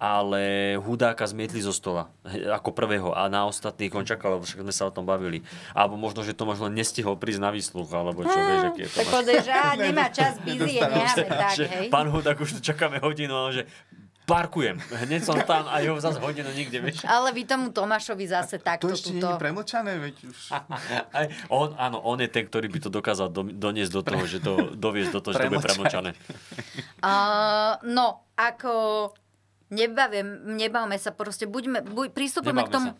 ale hudáka zmietli zo stola ako prvého a na ostatných on čakal, lebo však sme sa o tom bavili. Alebo možno, že to možno nestihol prísť na výsluch, alebo čo, vieš, aký je to. Tak povedaj, že á, nemá čas, busy je, necháme tak, že hej. Pán hudák, už tu čakáme hodinu, a on že parkujem. Hneď som tam a jeho zase hodinu nikde, vieš. Ale vy tomu Tomášovi zase takto To ešte nie túto... je premlčané, veď už... Aj, on, áno, on je ten, ktorý by to dokázal do, doniesť do toho, že to doviesť do toho, že to bude Premlčať. premočané. Uh, no, ako... Nebavím, nebavme sa proste, buďme, buď, pristupujeme k tomu...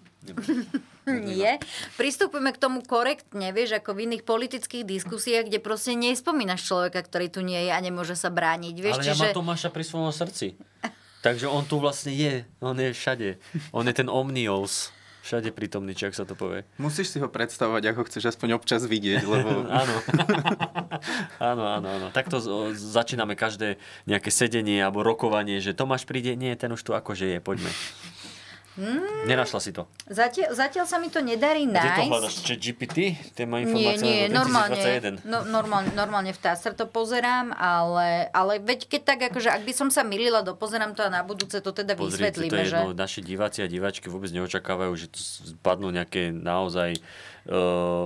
Nie. Pristupujeme k tomu korektne, vieš, ako v iných politických diskusiách, kde proste nespomínaš človeka, ktorý tu nie je a nemôže sa brániť. Vieš, Ale ja čiže... mám Tomáša pri svojom srdci. Takže on tu vlastne je. On je všade. On je ten omnios. Všade prítomný, či ak sa to povie. Musíš si ho predstavovať, ako chceš aspoň občas vidieť, lebo... áno. áno, áno, áno. Takto začíname každé nejaké sedenie alebo rokovanie, že Tomáš príde, nie, ten už tu akože je, poďme. Mm, Nenašla si to. zatiaľ, zatiaľ sa mi to nedarí Kde to nájsť. hľadaš? Čiže GPT? Téma Nie, informácia nie, do normálne, 2021. no, normálne, normálne v TASR to pozerám, ale, ale veď keď tak, akože ak by som sa milila, dopozerám to a na budúce to teda Pozrite, to vysvetlíme, je že... jedno, naši diváci a diváčky vôbec neočakávajú, že tu spadnú nejaké naozaj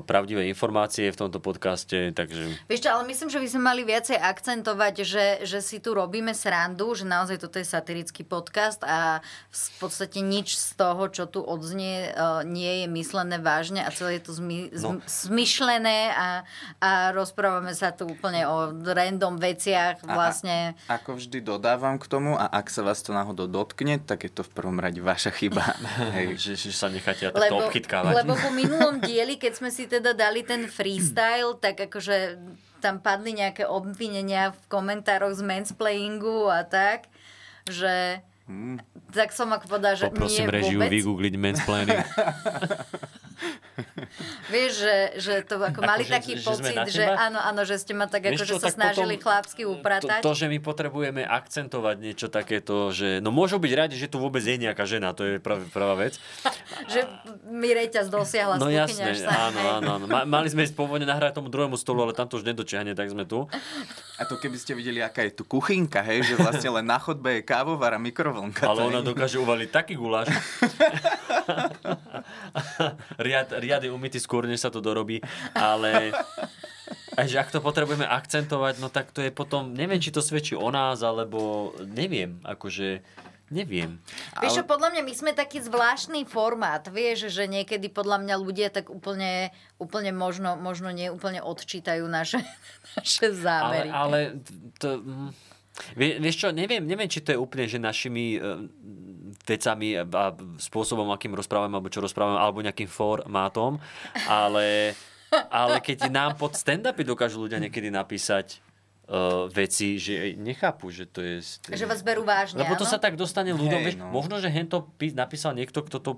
pravdivé informácie v tomto podcaste, takže... Vieš čo, ale myslím, že by sme mali viacej akcentovať, že, že si tu robíme srandu, že naozaj toto je satirický podcast a v podstate nič z toho, čo tu odznie, eh, nie je myslené vážne a celé je to zmy, No. no. smyšlené a, a rozprávame sa tu úplne o random veciach vlastne. A, ako vždy dodávam k tomu a ak sa vás to náhodou dotkne, tak je to v prvom rade vaša chyba. Hej. že, že sa necháte takto obchytkávať. lebo po minulom dieli, keď sme si teda dali ten freestyle, tak akože tam padli nejaké obvinenia v komentároch z mansplayingu a tak, že Hmm. tak som ako povedala, že Poprosím nie režiu vôbec. vygoogliť mansplaining. Vieš, že, že to ako mali Akože, taký že pocit, že áno, áno, že ste ma tak Vieš akože čo, sa tak snažili potom chlapsky To, upratať. to, že my potrebujeme akcentovať niečo takéto, že no môžu byť radi, že tu vôbec je nejaká žena, to je prav, prvá vec. že mi reťaz dosiahla No kuchyňaž sa. áno, áno, áno. Ma, mali sme ísť pôvodne nahrať tomu druhému stolu, ale tam to už nedočiahne, tak sme tu. A to keby ste videli, aká je tu kuchynka, hej, že vlastne len na chodbe je kávovar a mikrovlnka. Ale to ona dokáže uvaliť taký guláš. riad, riad je umytý skôr, než sa to dorobí, ale že ak to potrebujeme akcentovať, no tak to je potom, neviem, či to svedčí o nás, alebo neviem, akože neviem. Vieš čo, podľa mňa my sme taký zvláštny formát, vieš, že niekedy podľa mňa ľudia tak úplne, úplne možno, možno neúplne odčítajú naše, naše Ale, zámery. ale to, mm, vie, vieš čo, neviem, neviem, či to je úplne, že našimi eh, vecami a spôsobom, akým rozprávame, alebo čo rozprávame, alebo nejakým formátom, ale, ale keď nám pod stand-upy dokážu ľudia niekedy napísať uh, veci, že nechápu, že to je... Že vás berú vážne, Lebo to áno? sa tak dostane ľuďom, Hej, vieš, no. možno, že hento pí- napísal niekto, kto to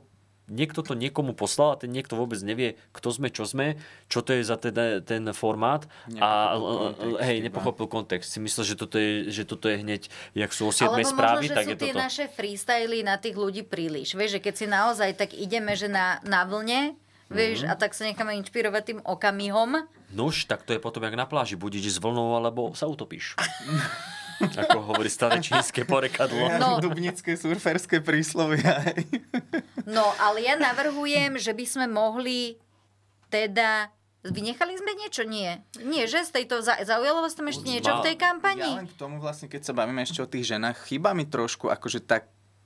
niekto to niekomu poslal a ten niekto vôbec nevie, kto sme, čo sme, čo to je za teda, ten formát a kontext hej, nepochopil kontext. Si myslel, že toto je, že toto je hneď, jak sú o 7 Alebo správy, možno, že tak sú je tie toto. naše freestyly na tých ľudí príliš. Vieš, že keď si naozaj tak ideme, že na, na vlne, vieš, Mhm. a tak sa necháme inšpirovať tým okamihom. Nuž, tak to je potom jak na pláži. Buď ideš s vlnou, alebo sa utopíš. Ako hovorí staré čínske porekadlo. No. Dubnické surferské príslovia. No, ale ja navrhujem, že by sme mohli teda... Vynechali sme niečo? Nie. Nie, že z tejto... za- Zaujalo vás tam ešte niečo v tej Ja kampani? len k tomu vlastne, keď sa bavíme ešte o tých ženách, chýba mi trošku akože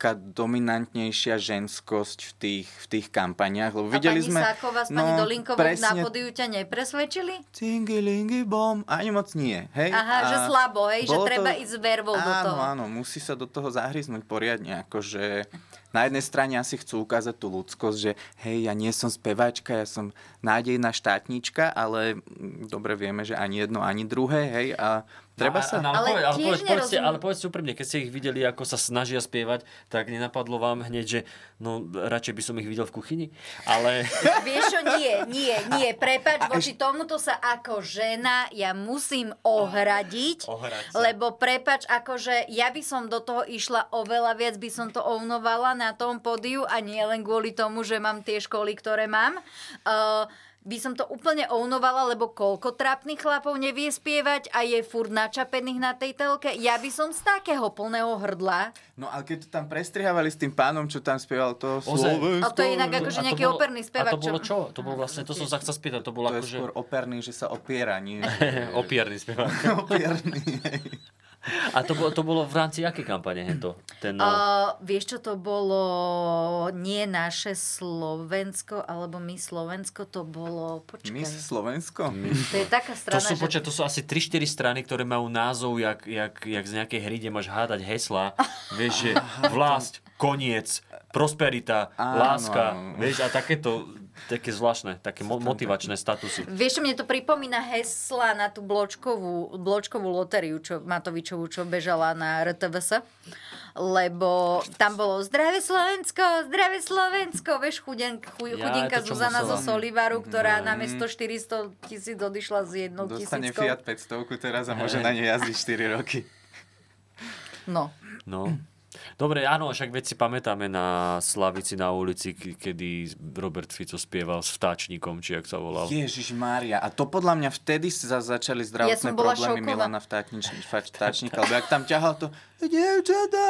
taká dominantnejšia ženskosť v tých, v tých kampaniách, lebo A videli pani sme... Sáková s pani no, Dolinkovou na presne podiu ťa nepresvedčili? Cingilingy bom, ani moc nie, hej? Aha, že A slabo, hej, že treba ísť s vervou do áno, toho. Áno, musí sa do toho zahryznúť poriadne, akože na jednej strane asi chcú ukázať tú ľudskosť, že hej, ja nie som speváčka, ja som nádejná štátnička, ale dobre vieme, že ani jedno, ani druhé, hej, a treba No, sa... a- Ale ale, povedz, ale, povedzte, nerozumiem. ale povedzte úprimne, keď ste ich videli, ako sa snažia spievať, tak nenapadlo vám hneď, že no radšej by som ich videl v kuchyni. Ale Vieš čo, nie, nie, nie, prepač, voči tomuto sa ako žena ja musím ohradiť, Ohrať sa. lebo prepač, akože ja by som do toho išla oveľa viac, by som to ovnovala na tom pódiu a nie len kvôli tomu, že mám tie školy, ktoré mám. Uh, by som to úplne ovnovala, lebo koľko trápnych chlapov nevie spievať a je furt načapených na tej telke. Ja by som z takého plného hrdla. No ale keď to tam prestrihávali s tým pánom, čo tam spieval to. Slovensko... A to je inak akože A nejaký bolo- operný spevák. A to bolo čo-? To bolo vlastne, to som sa chcel spýtať, to bolo To je akože... skôr operný, že sa opiera, nie? Opierný spevák. Opierný, A to bolo, to bolo v rámci akej kampane hento? Ten, uh... Vieš, čo to bolo? Nie naše Slovensko, alebo my Slovensko, to bolo... Počkaj. Miss Slovensko? To je taká To strana, sú, že... počkaj, to sú asi 3-4 strany, ktoré majú názov, jak, jak, jak z nejakej hry, kde máš hádať hesla. Vieš, že vlast, koniec, prosperita, Áno, láska. Vieš, a takéto, také zvláštne, také mo- motivačné statusy. Vieš, čo mne to pripomína hesla na tú bločkovú, bločkovú lotériu, čo Matovičovú, čo bežala na RTVS. Lebo tam bolo zdravé Slovensko, zdravé Slovensko, vieš, chudien, chu, Ja, chudinka to, čo Zuzana zo musela. Solivaru, ktorá Mm. namiesto 400 tisíc odišla s jednou Dostane tisíckou. Fiat 500 teraz a môže na ne jazdiť 4 roky. No. No. Dobre, áno, však veď si pamätáme na Slavici na ulici, kedy Robert Fico spieval s vtáčnikom, či jak sa volal. Ježiš Mária. A to podľa mňa vtedy sa začali zdravotné Ja problémy šokovaná. Milana vtáčnič, vtáčnika. Lebo jak tam ťahal to dievčatá,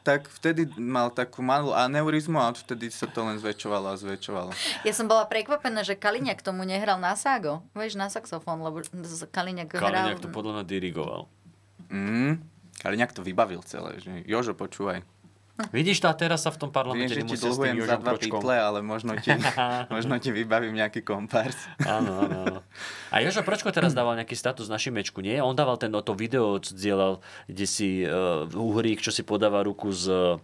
tak vtedy mal takú malú aneurizmu a odvtedy sa to len zväčšovalo a zväčšovalo. Ja som bola prekvapená, že Kaliňák tomu nehral na ságo. Vieš, na saxofón, lebo z- Kaliňák hral... Kaliňák to podľa mňa dirigoval. Mm, ale nejak to vybavil celé. Že Jožo, počúvaj. Vidíš to a teraz sa v tom Viem, parlamente že ti dlhujem za dva Pročkom. ale možno ti, možno ti vybavím nejaký kompárs. Áno, áno, áno. A Jožo Pročko teraz dával nejaký status na Šimečku, nie? On dával ten, to video, čo dielal, kde si uh, Uhrík, čo si podáva ruku s, uh,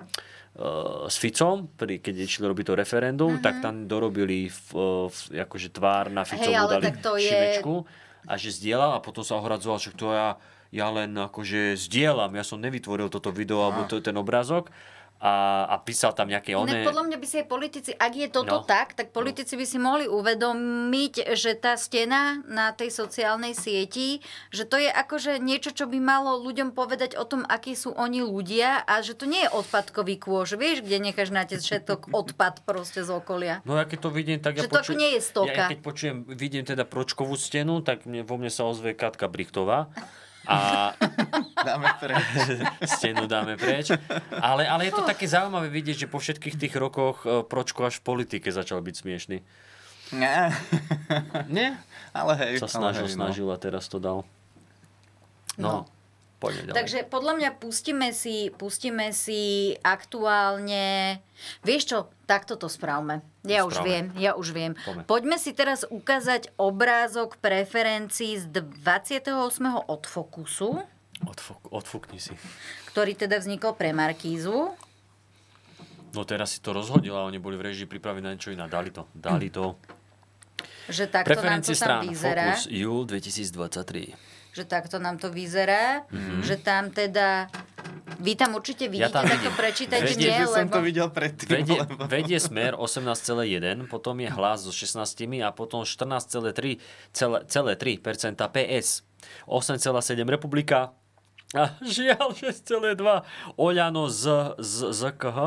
s Ficom, pri, keď išli robiť to referendum, Mhm. tak tam dorobili v, uh, v, akože tvár na Ficovú, ale dali tak to je- Šimečku a že zdieľal a potom sa ohradzoval, že to ja, ja len akože zdieľam, ja som nevytvoril toto video alebo to, ten obrázok a, a písal tam nejaké one... podľa mňa by si aj politici, ak je toto No. tak, tak politici by si mohli uvedomiť, že tá stena na tej sociálnej sieti, že to je akože niečo, čo by malo ľuďom povedať o tom, akí sú oni ľudia a že to nie je odpadkový kôž, vieš, kde necháš na te všetok odpad proste z okolia. No ja keď to vidím, tak ja Že to ako nie je stoka. Ja, keď počujem, vidím teda pročkovú stenu, tak mne, vo mne sa ozve Katka Brichtová. A dáme preč. stenu dáme preč. Ale, ale je to také zaujímavé vidieť, že po všetkých tých rokoch e, Pročko až v politike začal byť smiešný. Nie. Nie? Ale hej. Sa ale snažil, hej, no. snažil a teraz to dal. No, poďme ďalej. Takže podľa mňa pustíme si, pustíme si aktuálne... Vieš čo, takto to spravme. Ja už Správame. viem, ja už viem. Poďme. Poďme si teraz ukázať obrázok preferencií z 28. od Fokusu, Odfuk, odfukni si. ktorý teda vznikol pre Markízu. No teraz si to rozhodila, oni boli v režii pripravení na niečo iné. Dali to, dali to. Že takto nám to Preferencie tam strán, vyzerá. Focus, júl 2023. Že takto nám to vyzerá. Mhm. Že tam teda... Vy tam určite vidíte, tam tak to prečítajte Vedie, nie, že som lebo... to videl predtým. Vedie, lebo- vedie smer 18,1, potom je hlas so 16 a potom 14,3 celé- celé 3% PS. 8,7 Republika a žiaľ 6,2 Oľano z, z, z KH.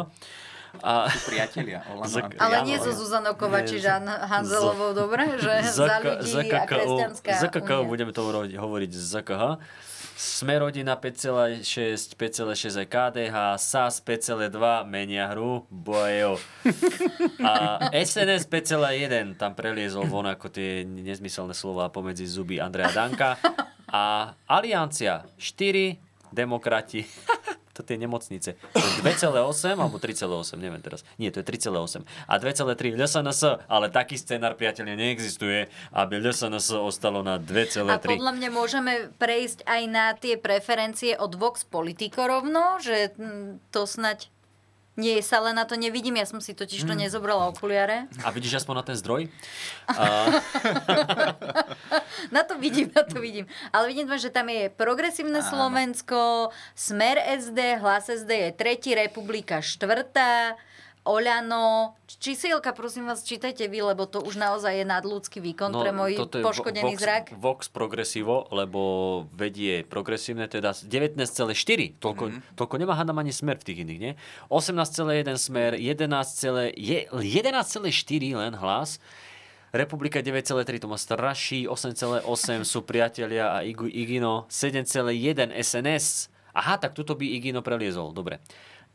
A, priatelia, Olano Ale nie so. Zuzanou Kovačič a Hanzelovou, dobre? Že za ľudí a kresťanská za KK únia. budeme to hovoriť, hovoriť z KH. Sme rodina 5,6, 5,6 aj KDH, SAS 5,2, menia hru, bojo. A SNS 5,1, tam preliezol von ako tie nezmyselné slova pomedzi zuby Andreja Danka. A Aliancia 4, demokrati, to tie nemocnice. 2,8 alebo 3,8, neviem teraz. Nie, to je 3,8. A 2,3 LSNS, ale taký scenár, priatelia, neexistuje, aby LSNS ostalo na A 2,3. podľa mňa môžeme prejsť aj na tie preferencie od Vox Politico rovno, že mm, to snať nie sa len na to nevidím, ja som si totiž to Mm. nezobrala okuliare. A vidíš aspoň na ten zdroj? A, Na to vidím, na to vidím. Ale vidím, že tam je Progresívne Slovensko, Smer SD, Hlas SD je tretí, Republika štvrtá, Oľano. Čísielka, prosím vás, čítajte vy, lebo to už naozaj je nadľudský výkon pre môj No, toto je poškodený Vox, zrak. Vox progresivo, lebo vedie progresívne, teda 19,4. Toľko, Mhm. mm-hmm. toľko nemá hádam ani smer v tých iných, nie? 18,1 smer, 11,4 je- 11,4 len hlas. Republika 9,3 to má straší, 8,8 sú priatelia a Igu- Igino, 7,1 SNS. Aha, tak tuto by Igino preliezol, dobre.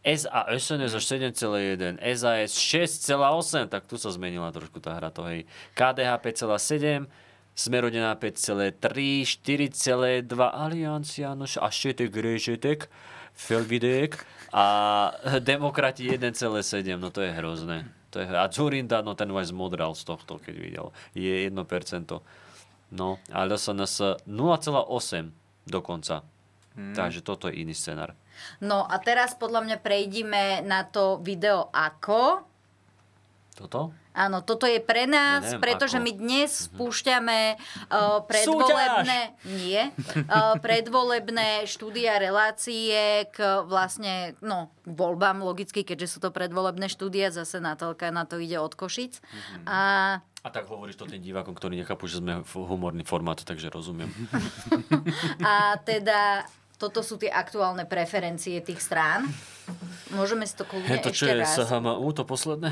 S a SNS až 7,1, SAS 6,8, tak tu sa zmenila trošku tá hra to, hej. KDH 5,7, Smerodina 5,3, 4,2, Aliancia, no a Šetek, Rešetek, Felvidek a Demokrati 1,7, no to je hrozné. To je, a Zurinda, no ten aj zmodral z tohto, keď videl. Je 1%. No, a LSNS 0,8 dokonca. Hmm. Takže toto je iný scenár. No a teraz podľa mňa prejdime na to video ako. Toto? Áno, toto je pre nás, Ja neviem, pretože ako. my dnes spúšťame uh, predvolebné, nie, uh, predvolebné štúdia relácie k vlastne, no, voľbám logicky, keďže sú to predvolebné štúdia, zase Natálka na to ide od Košic. A A tak hovoríš to tým divákom, ktorí nechápu, že sme humorný formát, takže rozumiem. A teda Toto sú tie aktuálne preferencie tých strán. Môžeme si to kľudne to čo ešte je. SHMU, to posledné?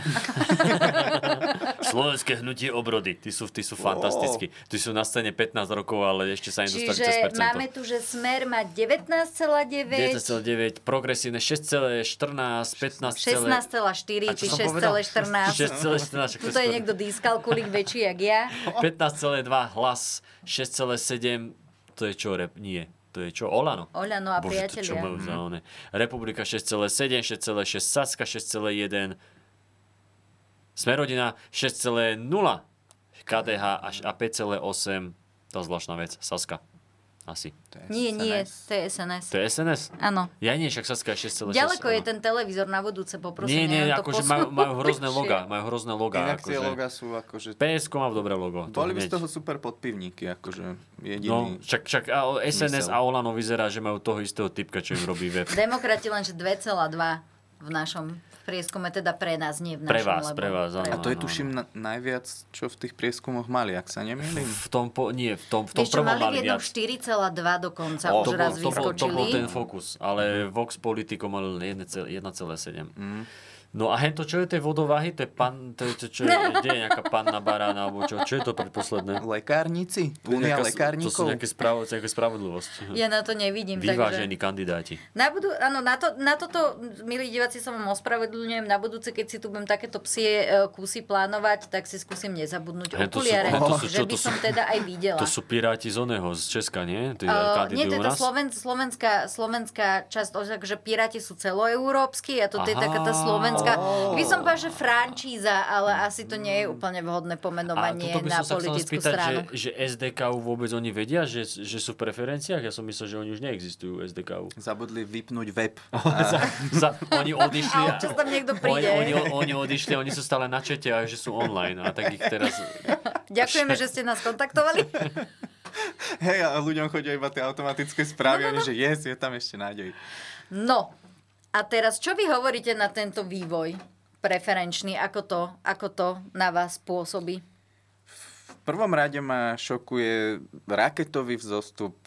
Slovenské hnutie obrody. Tí sú, tí sú fantastickí. Tí sú na scéne 15 rokov, ale ešte sa im dostali cez percento. máme tu, že Smer má 19,9, 19,9, progresívne 6,14, 15, 16,4, A ty čo som povedal? 6,14. 6,14, však to Tuto je niekto dyskalkulik väčší, jak ja. 15,2 hlas, 6,7, to je čo, rep? Nie. To je čo, Olano? Oľano a Bože, to čo priatelia. majú za one. Republika 6,7, 6,6, Saska 6,1, Smerodina 6,0, KDH až a 5,8, to je zvláštna vec, Saska. Asi. Nie, nie, to je SNS. To je SNS? Áno. Ja nie, však Saska je 6,6. Ďaleko je áno. ten televízor na budúce, poprosím. Nie, nie, to akože majú, majú hrozné loga, majú hrozné loga. Inak tie akože. loga sú akože... PSK má dobré logo. to Boli by z toho super podpivníky, akože jediný... No, však, však a SNS zmysel. a Olano vyzerá, že majú toho istého typka, čo im robí web. Demokrati lenže 2,2 v našom prieskume, teda pre nás, nie v našom. Pre vás, lebo pre vás, áno. A to je tuším na, najviac, čo v tých prieskumoch mali, ak sa nemýlim. V tom, po, nie, v tom, v tom Vieš prvom mali mali viac. 4,2 dokonca, O, už to, raz bol, to, bol, to bol vyskočili. ten fokus, ale Vox Politico mal 1,7. Mm. No a hento, čo je tej vodováhy? To je pan, to je, čo, čo je, kde je nejaká panna barána, alebo čo, čo je to predposledné? Lekárnici? To je Únia lekárnikov? To sú nejaké, spravo, nejaké spravodlivosť. Ja na to nevidím, Vyvážení takže... kandidáti. Na, budú, áno, na, to, na toto, milí diváci, sa vám ospravedlňujem. Na budúce, keď si tu budem takéto psie e, kusy plánovať, tak si skúsim nezabudnúť He, to sú- okuliare, he, to sú- že by to sú- som teda aj videla. To sú piráti z oného, z Česka, nie? Tí Uh, nie, to je? Sloven, slovenská, slovenská časť, takže Piráti sú celoeurópsky a toto je taká tá slovenská, by som povedala, že frančíza, ale asi to nie je úplne vhodné A pomenovanie toto by na som sa chcel politickú spýtať, stranu. že, že SDKU vôbec oni vedia, že, že sú v preferenciách? Ja som myslel, že oni už neexistujú, SDKU. Zabudli vypnúť web. za, za, oni odišli. A tam niekto oni, príde. oni, oni, odišli, oni sú stále na čete a že sú online. A tak ich teraz... Ďakujeme, že ste nás kontaktovali. Hej, a ľuďom chodia iba tie automatické správy, no, no, no. že yes, je tam ešte nádej. No, a teraz čo vy hovoríte na tento vývoj preferenčný? Ako to, ako to na vás pôsobí? V prvom rade ma šokuje raketový vzostup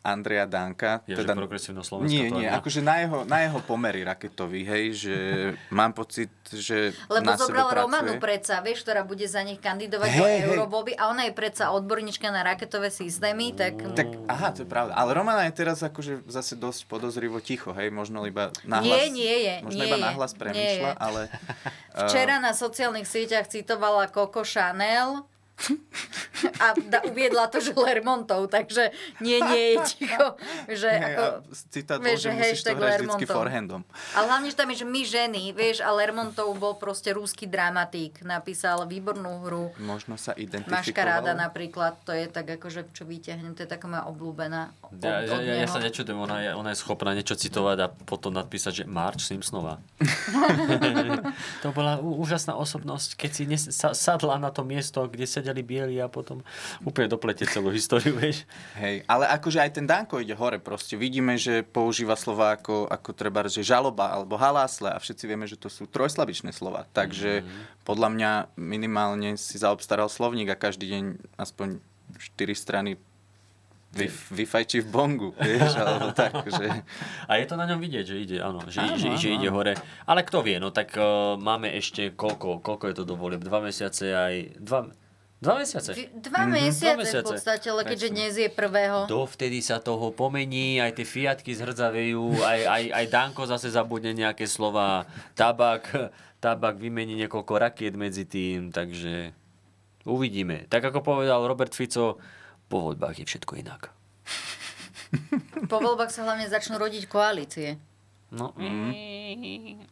Andreja Danka. Je, že progresívno Slovensko Nie, to nie, má. akože na jeho, na jeho pomery raketový, hej, že mám pocit, že Lebo na sebe zobral pracuje. Romanu predsa, vieš, ktorá bude za nich kandidovať Hej, do eurovoľby a ona je predsa odborníčka na raketové systémy, tak... Tak, aha, to je pravda. Ale Romana je teraz akože zase dosť podozrivo ticho, hej, možno iba nahlas, Nie, nie je, možno nie iba je, nahlas premýšľa, ale... Včera na sociálnych sieťach citovala Coco Chanel a da, uviedla to, že Lermontov, takže nie, nie je ticho. Že Hej, ako, citát bol, vieš, že musíš to hrať vždycky forehandom. Ale hlavne, že tam je, že my ženy, vieš, a Lermontov bol proste rúsky dramatík. Napísal výbornú hru. Možno sa Maškaráda identifikoval. napríklad, to je tak akože, čo vyťahnem, to je taká moja obľúbená od, Ja, ja, ja, ja sa nečudujem, ona je, ona je schopná niečo citovať a potom napísať, že Marge Simpsonová. to bola ú- úžasná osobnosť, keď si nes, sa, sadla na to miesto, kde sedeli bieli a potom úplne doplete celú históriu, vieš. Hej, ale akože aj ten Danko ide hore proste. Vidíme, že používa slova ako, ako treba, že žaloba alebo halásle a všetci vieme, že to sú trojslabičné slova. Takže Mhm. podľa mňa minimálne si zaobstaral slovník a každý deň aspoň 4 strany vy, vyfajči v bongu, vieš, alebo tak, že... A je to na ňom vidieť, že ide, áno, že, Áno, že, áno, že ide hore. Ale kto vie, no tak uh, máme ešte koľko, koľko je to do volieb? Dva mesiace aj... Dva, dva mesiace? Dva Mhm. mesiace, Dva v podstate, ale keďže dnes je prvého. Dovtedy sa toho pomení, aj tie fiatky zhrdzavejú, aj, aj, aj Danko zase zabudne nejaké slova, tabak, tabak vymení niekoľko rakiet medzi tým, takže uvidíme. Tak ako povedal Robert Fico, po voľbách je všetko inak. Po voľbách sa hlavne začnú rodiť koalície. No,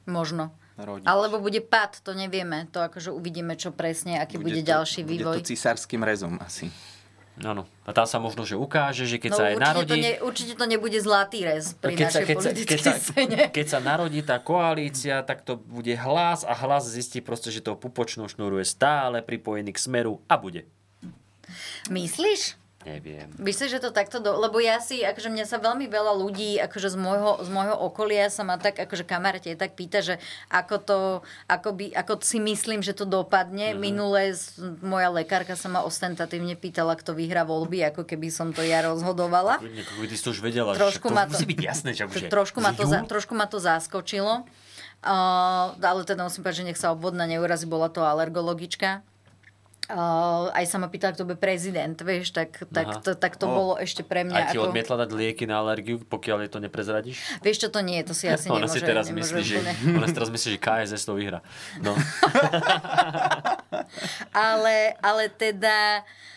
Možno. Rodiť. Alebo bude pad, to nevieme. To akože uvidíme, čo presne, aký bude, to, ďalší bude vývoj. to císarským rezom asi. Áno. A tam sa možno, že ukáže, že keď no, sa aj určite, narodí... to ne, určite to nebude zlatý rez pri keď sa, našej keď, sa, keď, politickej sa, scéne. keď sa narodí tá koalícia, tak to bude hlas a hlas zistí proste, že to pupočnú šnúru je stále pripojený k smeru a bude. Myslíš? Neviem. Myslíš, že to takto, do... lebo ja si, akože mňa sa veľmi veľa ľudí, akože z môjho, z môjho okolia sa ma tak, akože kamaráte tak pýta, že ako to, ako, by, ako si myslím, že to dopadne. Mhm. Minulé z- moja lekárka sa ma ostentatívne pýtala, kto vyhrá voľby, ako keby som to ja rozhodovala. Ako ty si to už vedela. Trošku ma to musí byť jasné, akože trošku, ma to za, trošku ma to zaskočilo. Uh, ale teda musím povedať, že nech sa obvodná neurazí, bola to alergologička. Uh, aj sa ma pýtala, kto bude prezident, vieš, tak, tak, to, tak to O. bolo ešte pre A mňa ti ako... odmietla dať lieky na alergiu, pokiaľ je to neprezradíš? Vieš čo, to nie, to si asi ona nemôže, si teraz nemôže myslí, že, ona si teraz myslí, že KSS to vyhra. No. ale, ale teda... Uh,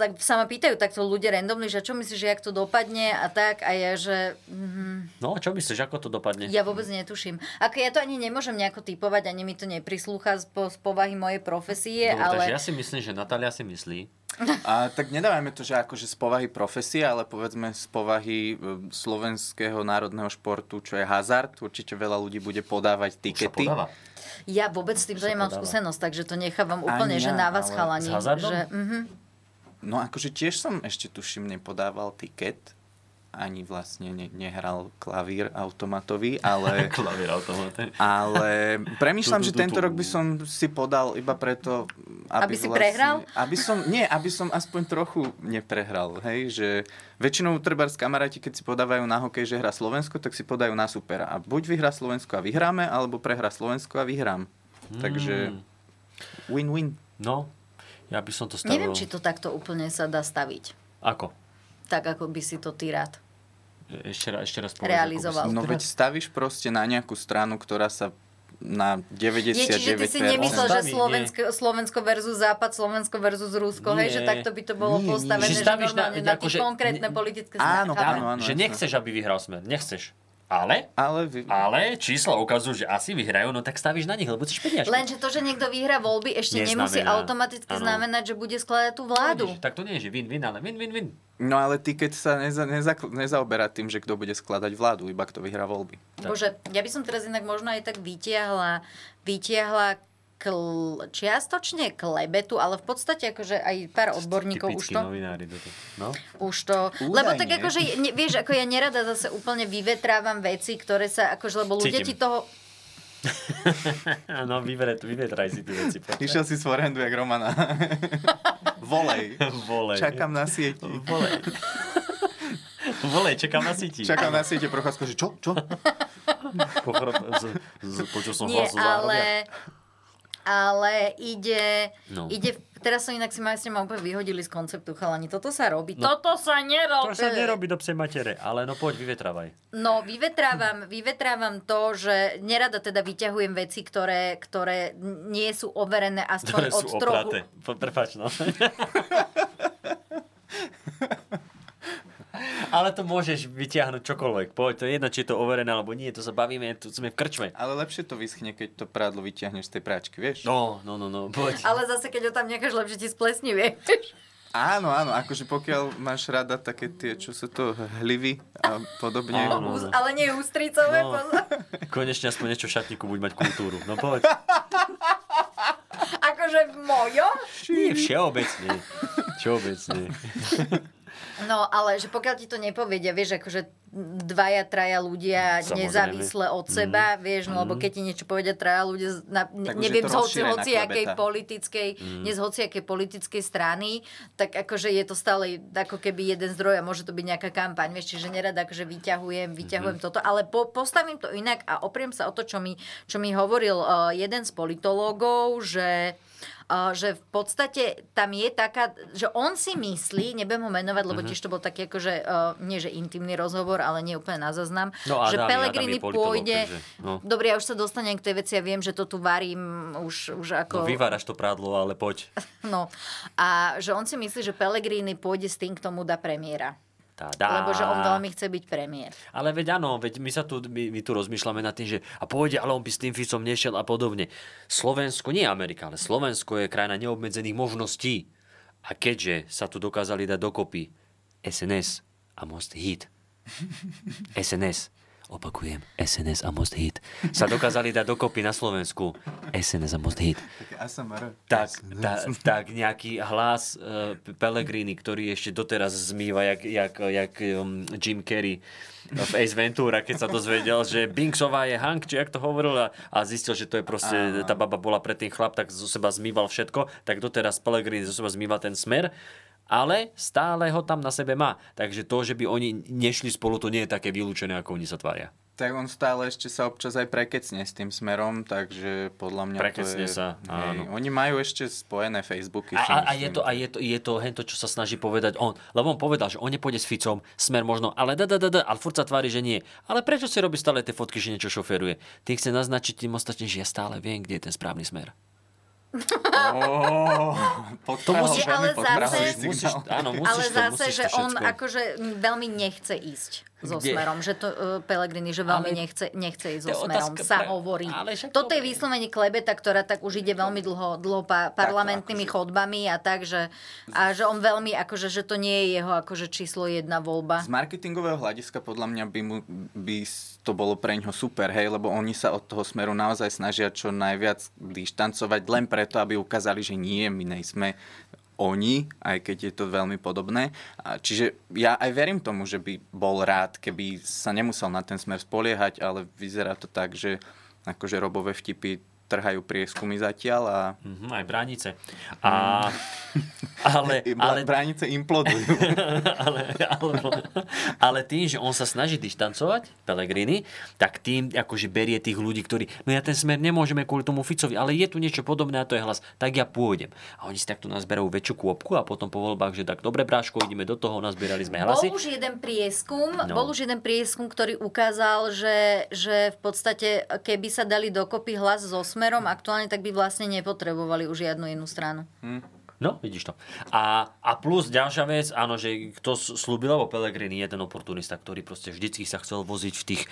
tak sa ma pýtajú takto ľudia randomly, že čo myslíš, že jak to dopadne a tak a ja, že mm, no, čo myslíš, ako to dopadne? ja vôbec netuším. Ako ja to ani nemôžem nejako typovať, ani mi to neprislúcha z, po, z povahy mojej profesie, Dobre, ale... takže ja si myslím, že Natália si myslí, A tak nedávajme to, že akože z povahy profesie, ale povedzme z povahy e, slovenského národného športu, čo je hazard. Určite veľa ľudí bude podávať tikety. Ja vôbec s týmto nemám podáva. skúsenosť, takže to nechávam úplne, Ani že ja, na vás chalani. s hazardom? Že, mhm. No akože tiež som ešte tuším nepodával tiket. Ani vlastne ne, nehral klavír automatový, ale... Klavír automaty. Ale premýšľam, Tu, tu, že tento rok by som si podal iba preto, aby, Aby si vlastne, prehral? Aby som, nie, aby som aspoň trochu neprehral, hej, že väčšinou treba kamaráti, keď si podávajú na hokej, že hrá Slovensko, tak si podajú na supera. A buď vyhrá Slovensko a vyhráme, alebo prehrá Slovensko a vyhrám. Takže Mm. win-win. No, ja by som to stavil... Neviem, či to takto úplne sa dá staviť. Ako? Tak, ako by si to ty rád. Ešte, raz- ešte raz povedz. Realizoval. No veď stavíš proste na nejakú stranu, ktorá sa na 99%. Nie, čiže ty si nemyslel, že Slovensko, Slovensko versus Západ, Slovensko versus Rusko, hej, že Nie. takto by to bolo Nie, nie. postavené, Že že, stavíš na- na, tie konkrétne politické Áno, strany. áno, áno. že nechceš, aby vyhral smer. Nechceš. Ale, ale, vy... ale čísla ukazujú, že asi vyhrajú, no tak stavíš na nich, lebo chceš peniažky. Lenže to, že niekto vyhrá voľby, ešte Neznamená. nemusí automaticky Áno. znamenať, že bude skladať tú vládu. Tak to nie je, že win-win, ale win-win-win. No ale ty, keď sa neza, neza, nezaoberá tým, že kto bude skladať vládu, iba kto vyhrá voľby. Bože, ja by som teraz inak možno aj tak vytiahla, vytiahla kl- čiastočne klebetu, ale v podstate akože aj pár odborníkov už to... novinári. Toto. No? Už to, Údajne. lebo tak akože, ne, vieš, ako ja nerada zase úplne vyvetrávam veci, ktoré sa, akože, lebo ľudia Cítim. ti toho, no, vyvet, vyvetraj si tie veci. poď. Išiel si z forehandu jak Romana. Volej. Volej. Čakám na sieti. Volej. Volej, čakám na síti. Čakám na siete Procházka, že čo? Čo? Počul som nie, ale, ale ide, No. ide, teraz som inak si ma, ste ma úplne vyhodili z konceptu chalani, toto sa robí, No. toto sa nerobí. To sa nerobí do psej matere, ale no poď, vyvetravaj. No, vyvetrávam, vyvetrávam to, že nerada teda vyťahujem veci, ktoré, ktoré nie sú overené aspoň Ktoré od sú trochu. Prepač, no. Ale to môžeš vyťahnuť čokoľvek. Poď, to je jedno, či je to overené alebo nie, to sa bavíme, tu sme v krčme. Ale lepšie to vyschne, keď to prádlo vyťahneš z tej práčky, vieš? No, no, no, no, poď. Ale zase, keď ho tam necháš, lepšie ti splesnivie. Áno, áno, akože pokiaľ máš rada také tie, čo sú to hlivy a podobne. Áno, Ús- Ale nie ústricové, No. pozor. Konečne aspoň niečo v šatníku, buď mať kultúru. No poď. Akože v mojom? Nie, všeobecne. Všeobecne. No, ale že pokiaľ ti to nepovedia, vieš, akože dvaja, traja ľudia Samozrejme. nezávisle od seba, Mm. vieš, no lebo Mm. keď ti niečo povedia traja ľudia, na, ne, Tak neviem, z hoci, hociakej politickej, Mm. nie z hociakej politickej strany, tak akože je to stále ako keby jeden zdroj a môže to byť nejaká kampaň, vieš, čiže nerada akože vyťahujem, vyťahujem Mhm. toto, ale po, postavím to inak a opriem sa o to, čo mi, čo mi hovoril uh, jeden z politológov, že Uh, že v podstate tam je taká, že on si myslí, nebudem ho menovať, lebo Mhm. tiež to bol taký akože, nie že intimný rozhovor, ale nie úplne na zaznam, No, že je politológ, pôjde... takže, no. Dobre, ja už sa dostanem k tej veci a viem, že to tu varím už, už No ako... vyváraš to prádlo, ale poď. No. A že on si myslí, že Pellegrini pôjde s tým, k tomu dá premiéra. Tá, Lebo že on veľmi chce byť premiér. Ale veď áno, veď my sa tu, my, my tu rozmýšľame nad tým, že a pôjde, ale on by s tým Ficom nešiel a podobne. Slovensko, nie Amerika, ale Slovensko je krajina neobmedzených možností. A keďže sa tu dokázali dať dokopy SNS a Most Hit, SNS, Opakujem, SNS a Most Hit sa dokázali dať dokopy na Slovensku. SNS a Most Hit. Tak, tá, tak nejaký hlas uh, Pellegrini, ktorý ešte doteraz zmýva, jak, jak, jak um, Jim Carrey v Ace Ventura, keď sa dozvedel, že Binksová je Hank, či jak to hovoril a, a zistil, že to je proste, Áno. tá baba bola predtým chlap, tak zo seba zmýval všetko, tak doteraz Pellegrini zo seba zmýva ten smer ale stále ho tam na sebe má. Takže to, že by oni nešli spolu, to nie je také vylúčené, ako oni sa tvária. Tak on stále ešte sa občas aj prekecne s tým smerom, takže podľa mňa Prekecne to je... sa, áno. Hej, oni majú ešte spojené Facebooky. A, a, a je to, a je to, je to hento, čo sa snaží povedať on. Lebo on povedal, že on nepôjde s Ficom, smer možno, ale da, da, da, da, ale furt sa tvári, že nie. Ale prečo si robí stále tie fotky, že niečo šoferuje? Tým chce naznačiť tým ostatným, že ja stále viem, kde je ten správny smer. Oh, To musíš- ale zase, Musíš, áno, musíš ale to, zase, musíš že to on akože veľmi nechce ísť so Kde? smerom, že to uh, Pelegrini, že veľmi Ale- nechce, nechce ísť so smerom, otázka sa pre- hovorí. ale však Toto je vyslovene klebeta, ktorá tak už ide veľmi dlho, dlho pa, parlamentnými chodbami a tak, že, a že on veľmi, akože, že to nie je jeho akože číslo jedna voľba. Z marketingového hľadiska podľa mňa by, mu, by to bolo pre ňo super, hej, lebo oni sa od toho smeru naozaj snažia čo najviac dištancovať len preto, aby ukázali, že nie, my nejsme oni, aj keď je to veľmi podobné. Čiže ja aj verím tomu, že by bol rád, keby sa nemusel na ten smer spoliehať, ale vyzerá to tak, že akože robové vtipy trhajú prieskumy zatiaľ a... Mhm, aj bránice. A, ale, ale, Bránice implodujú. ale, ale, ale tým, že on sa snaží dištancovať, Pellegrini, tak tým akože berie tých ľudí, ktorí, no ja ten smer nemôžeme kvôli tomu Ficovi, ale je tu niečo podobné a to je hlas, tak ja pôjdem. A oni si takto nazberajú väčšiu kôpku a potom po voľbách, že tak dobre bráško, ideme do toho, nazbierali sme hlasy. Bol už jeden prieskum, No. bol už jeden prieskum, ktorý ukázal, že, že v podstate, keby sa dali dokopy hlas so smerom aktuálne, tak by vlastne nepotrebovali už žiadnu inú stranu. No, vidíš to. A, a plus ďalšia vec, áno, že kto slúbil, lebo Pellegrini je ten oportunista, ktorý proste vždycky sa chcel voziť v tých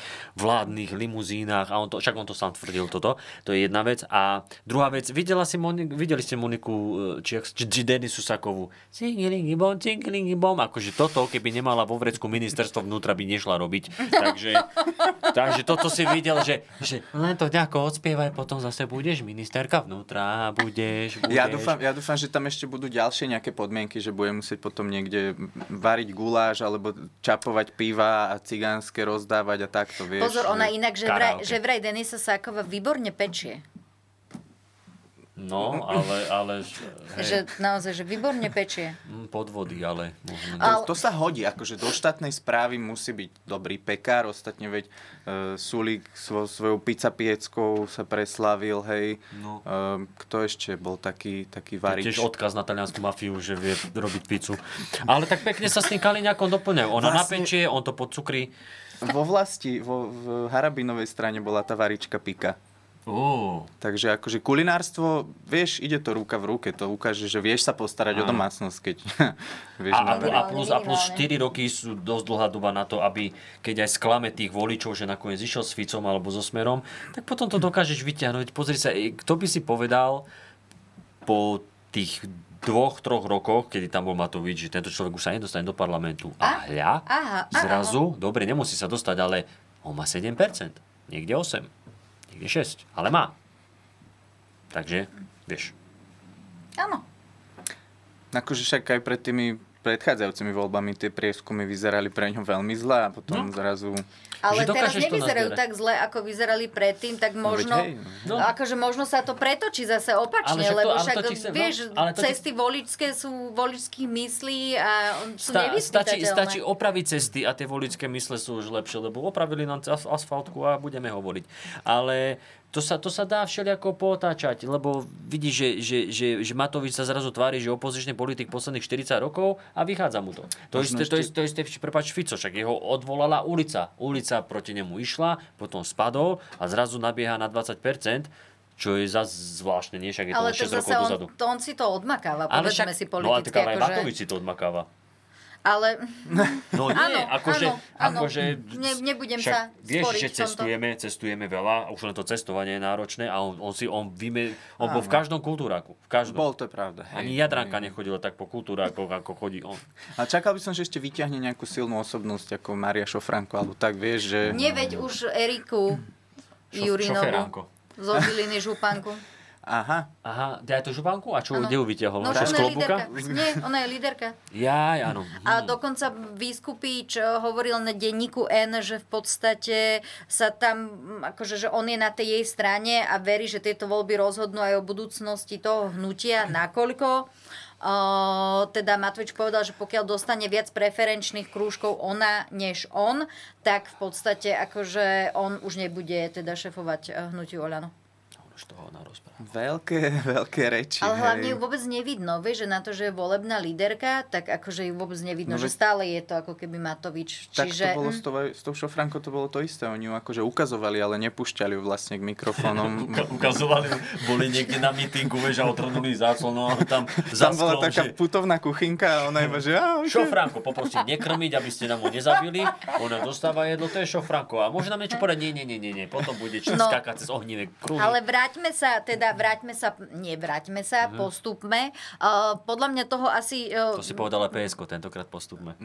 vládnych limuzínach a on to, však on to sám tvrdil toto, to je jedna vec. A druhá vec, videla si Moni, videli ste Moniku, e, či, jak- či, či Denisu Sakovú, cingilingi bom, cingilingi bom, akože toto, keby nemala vo vrecku ministerstvo vnútra, by nešla robiť. Takže, takže toto si videl, že, že len to nejako odspievaj, potom zase budeš ministerka vnútra, budeš, budeš. Ja dúfam, ja dúfam, že tam ešte budú ďalšie nejaké podmienky, že bude musieť potom niekde variť guláš alebo čapovať piva a cigánske rozdávať a takto, vieš. Pozor, ona že- inak, že vraj, že vraj Denisa Sáková výborne pečie. No, ale, ale hej, Že naozaj, že výborne pečie. mm, podvody, ale možno... To, to sa hodí, akože do štátnej správy musí byť dobrý pekár, ostatne veď uh, Sulík svo, svojou pizza pieckou sa preslavil, hej. No. Uh, kto ešte bol taký, taký To varič? tiež odkaz na taliansku mafiu, že vie robiť pizzu. Ale tak pekne sa s tým Kaliňakom doplňajú. Ona Vlastne- napečie, on to podcukrí. Vo vlasti, vo, v Harabinovej strane bola tá varička pika. Ó. Takže akože kulinárstvo, vieš, ide to ruka v ruke, to ukáže, že vieš sa postarať o Áno. domácnosť, keď vieš A, a, a, plus, a plus 4 roky sú dosť dlhá doba na to, aby keď aj sklame tých voličov, že nakoniec išiel s Ficom alebo so Smerom, tak potom to dokážeš vyťahnuť. Pozri sa, kto by si povedal po tých dvoch, troch rokoch, kedy tam bol Matovič, že tento človek už sa nedostane do parlamentu. A hľa, Aha, zrazu, dobre, nemusí sa dostať, ale on má 7%, niekde 8, niekde 6, ale má. Takže, vieš. Áno. Akože však aj pred tými predchádzajúcimi voľbami tie prieskumy vyzerali pre ňo veľmi zle a potom zrazu... Ale Že teraz nevyzerajú tak zle, ako vyzerali predtým, tak možno, hej, no. akože možno sa to pretočí zase opačne, Ale však to- lebo ale to však, no, vieš, ale to ti- cesty voličské sú voličských myslí a sú Sta- stačí, stačí opraviť cesty a tie voličské mysle sú už lepšie, lebo opravili nám as- asfaltku a budeme hovoriť. Ale to sa, to sa dá všelijako potáčať, lebo vidíš, že, že, že, že Matovič sa zrazu tvári, že opozičný politik posledných 40 rokov a vychádza mu to. To Možno isté, to isté, to isté, prepáč, Fico, však jeho odvolala ulica. Ulica proti nemu išla, potom spadol a zrazu nabieha na 20%, čo je zase zvláštne, nie? Však je to Ale to 6 rokov zase dozadu. on, to on si to odmakáva, Ale povedzme však, si no ale tak politicky. ale aj akože... Matovič si to odmakáva. Ale... No nie, Áno, akože, áno, áno. akože Ne, nebudem však sa vieš, že v tomto. cestujeme, cestujeme veľa, a už len to cestovanie je náročné a on, on si, on, vyme, on bol v Áno. každom kultúraku. V každom. Bol, to pravda. hej. Ani Jadranka nechodila tak po kultúrákoch, ako chodí on. A čakal by som, že ešte vyťahne nejakú silnú osobnosť ako Maria Šofranko, alebo tak, vieš, že... Neveď už Eriku šoferánko. zo Žiliny Županku. Aha. Aha, daj to županku? A čo, Áno. kde ju vyťahol? No, ona je líderka. Nie, ona je líderka. Jaj, áno. A dokonca Výskupič hovoril na denníku N, že v podstate sa tam, mm, akože, že on je na tej jej strane a verí, že tieto voľby rozhodnú aj o budúcnosti toho hnutia, nakoľko. Uh, teda Matovič povedal, že pokiaľ dostane viac preferenčných krúžkov ona než on, tak v podstate akože on už nebude teda šefovať eh, hnutiu Oľano. Už toho ona rozpráva. Veľké, veľké reči. Ale hlavne hej. ju vôbec nevidno, vieš, že na to, že je volebná líderka, tak akože ju vôbec nevidno, No že stále je to ako keby Matovič. Tak Čiže, to bolo s tou, s tou Šofrankou to bolo to isté. Oni ju akože ukazovali, ale nepúšťali ju vlastne k mikrofónom. Uka- ukazovali, boli niekde na mítingu, vieš, a otrhnuli záclono a tam za Tam bola sklom, taká že... putovná kuchynka a ona iba, že... Okay. Šofránko, poprosím nekrmiť, aby ste nám ho nezabili. Ona dostáva jedlo, to je šofránko. A môže nám niečo povedať? Nie, nie, nie, nie, nie. Potom bude č- No. skákať cez ohnivé kruhy. ale vráťme sa, teda vráťme sa, nie vráťme sa, Mhm. postupme. Uh, podľa mňa toho asi... Uh, To si povedala PSK, tentokrát postupme.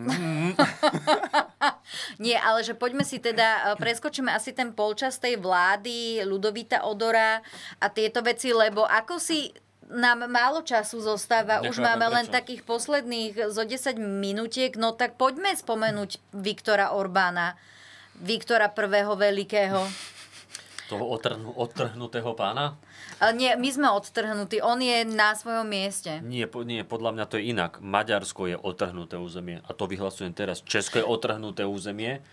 Nie, ale že poďme si teda, preskočíme asi ten polčas tej vlády, Ludovita Odora a tieto veci, lebo ako si nám málo času zostáva, už Nechápem, máme len prečo. takých posledných zo 10 minutiek, no tak poďme spomenúť Viktora Orbána, Viktora prvého veľkého. Toho otrhnu, odtrhnutého pána? A nie, my sme odtrhnutí, on je na svojom mieste. Nie, po, nie, podľa mňa to je inak. Maďarsko je otrhnuté územie. A to vyhlasujem teraz. Česko je otrhnuté územie.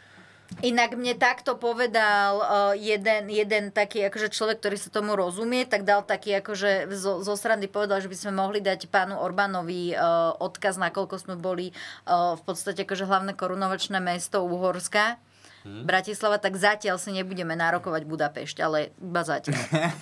Inak mne takto povedal uh, jeden, jeden taký akože človek, ktorý sa tomu rozumie, tak dal taký akože zo, zo strany povedal, že by sme mohli dať pánu Orbánovi uh, odkaz, nakoľko sme boli uh, v podstate akože hlavné korunovačné mesto Uhorska. Hm. Bratislava, tak zatiaľ si nebudeme nárokovať Budapešť, ale iba zatiaľ.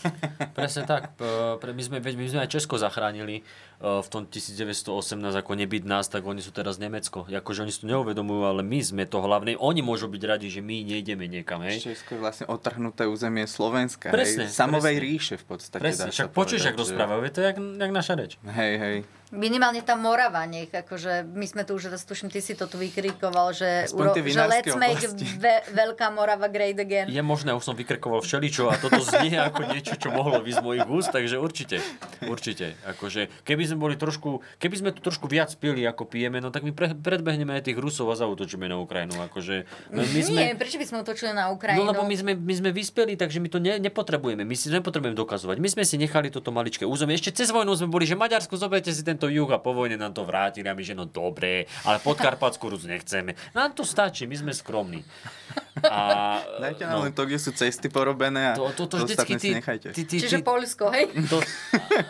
Presne tak. Pre, my, sme, my sme aj Česko zachránili v tom 1918, ako nebyť nás, tak oni sú teraz Nemecko. Akože oni si to neuvedomujú, ale my sme to hlavné. Oni môžu byť radi, že my nejdeme niekam. Hej? Česko je vlastne otrhnuté územie Slovenska. Presne, hej. Samovej presne. ríše v podstate. Presne, však počuješ, ak rozprávajú, je to jak, jak naša reč. Hej, hej. Minimálne tá Morava, nech akože my sme tu už tuším, ty si to tu vykrikoval, že, tie že let's make ve- Veľká Morava great again. Je možné, už som vykrikoval všeličo a toto znie ako niečo, čo mohlo výsť z mojich úst, takže určite, určite. Akože, keby sme boli trošku, keby sme tu trošku viac pili, ako pijeme, no tak my pre, predbehneme aj tých Rusov a zautočíme na Ukrajinu. Akože, my sme, Nie, prečo by sme utočili na Ukrajinu? No lebo my sme, my sme vyspeli, takže my to ne, nepotrebujeme. My si nepotrebujeme dokazovať. My sme si nechali toto maličké územie. Ešte cez vojnu sme boli, že Maďarsku zoberte si tento juh a po vojne nám to vrátili a my, že no dobre, ale podkarpatskú Rus nechceme. Nám to stačí, my sme skromní. A, Dajte nám len to, kde sú cesty porobené a To- to- to vždycky ty- nechajte. ty- ty- Čiže ty- Polsko, hej? to,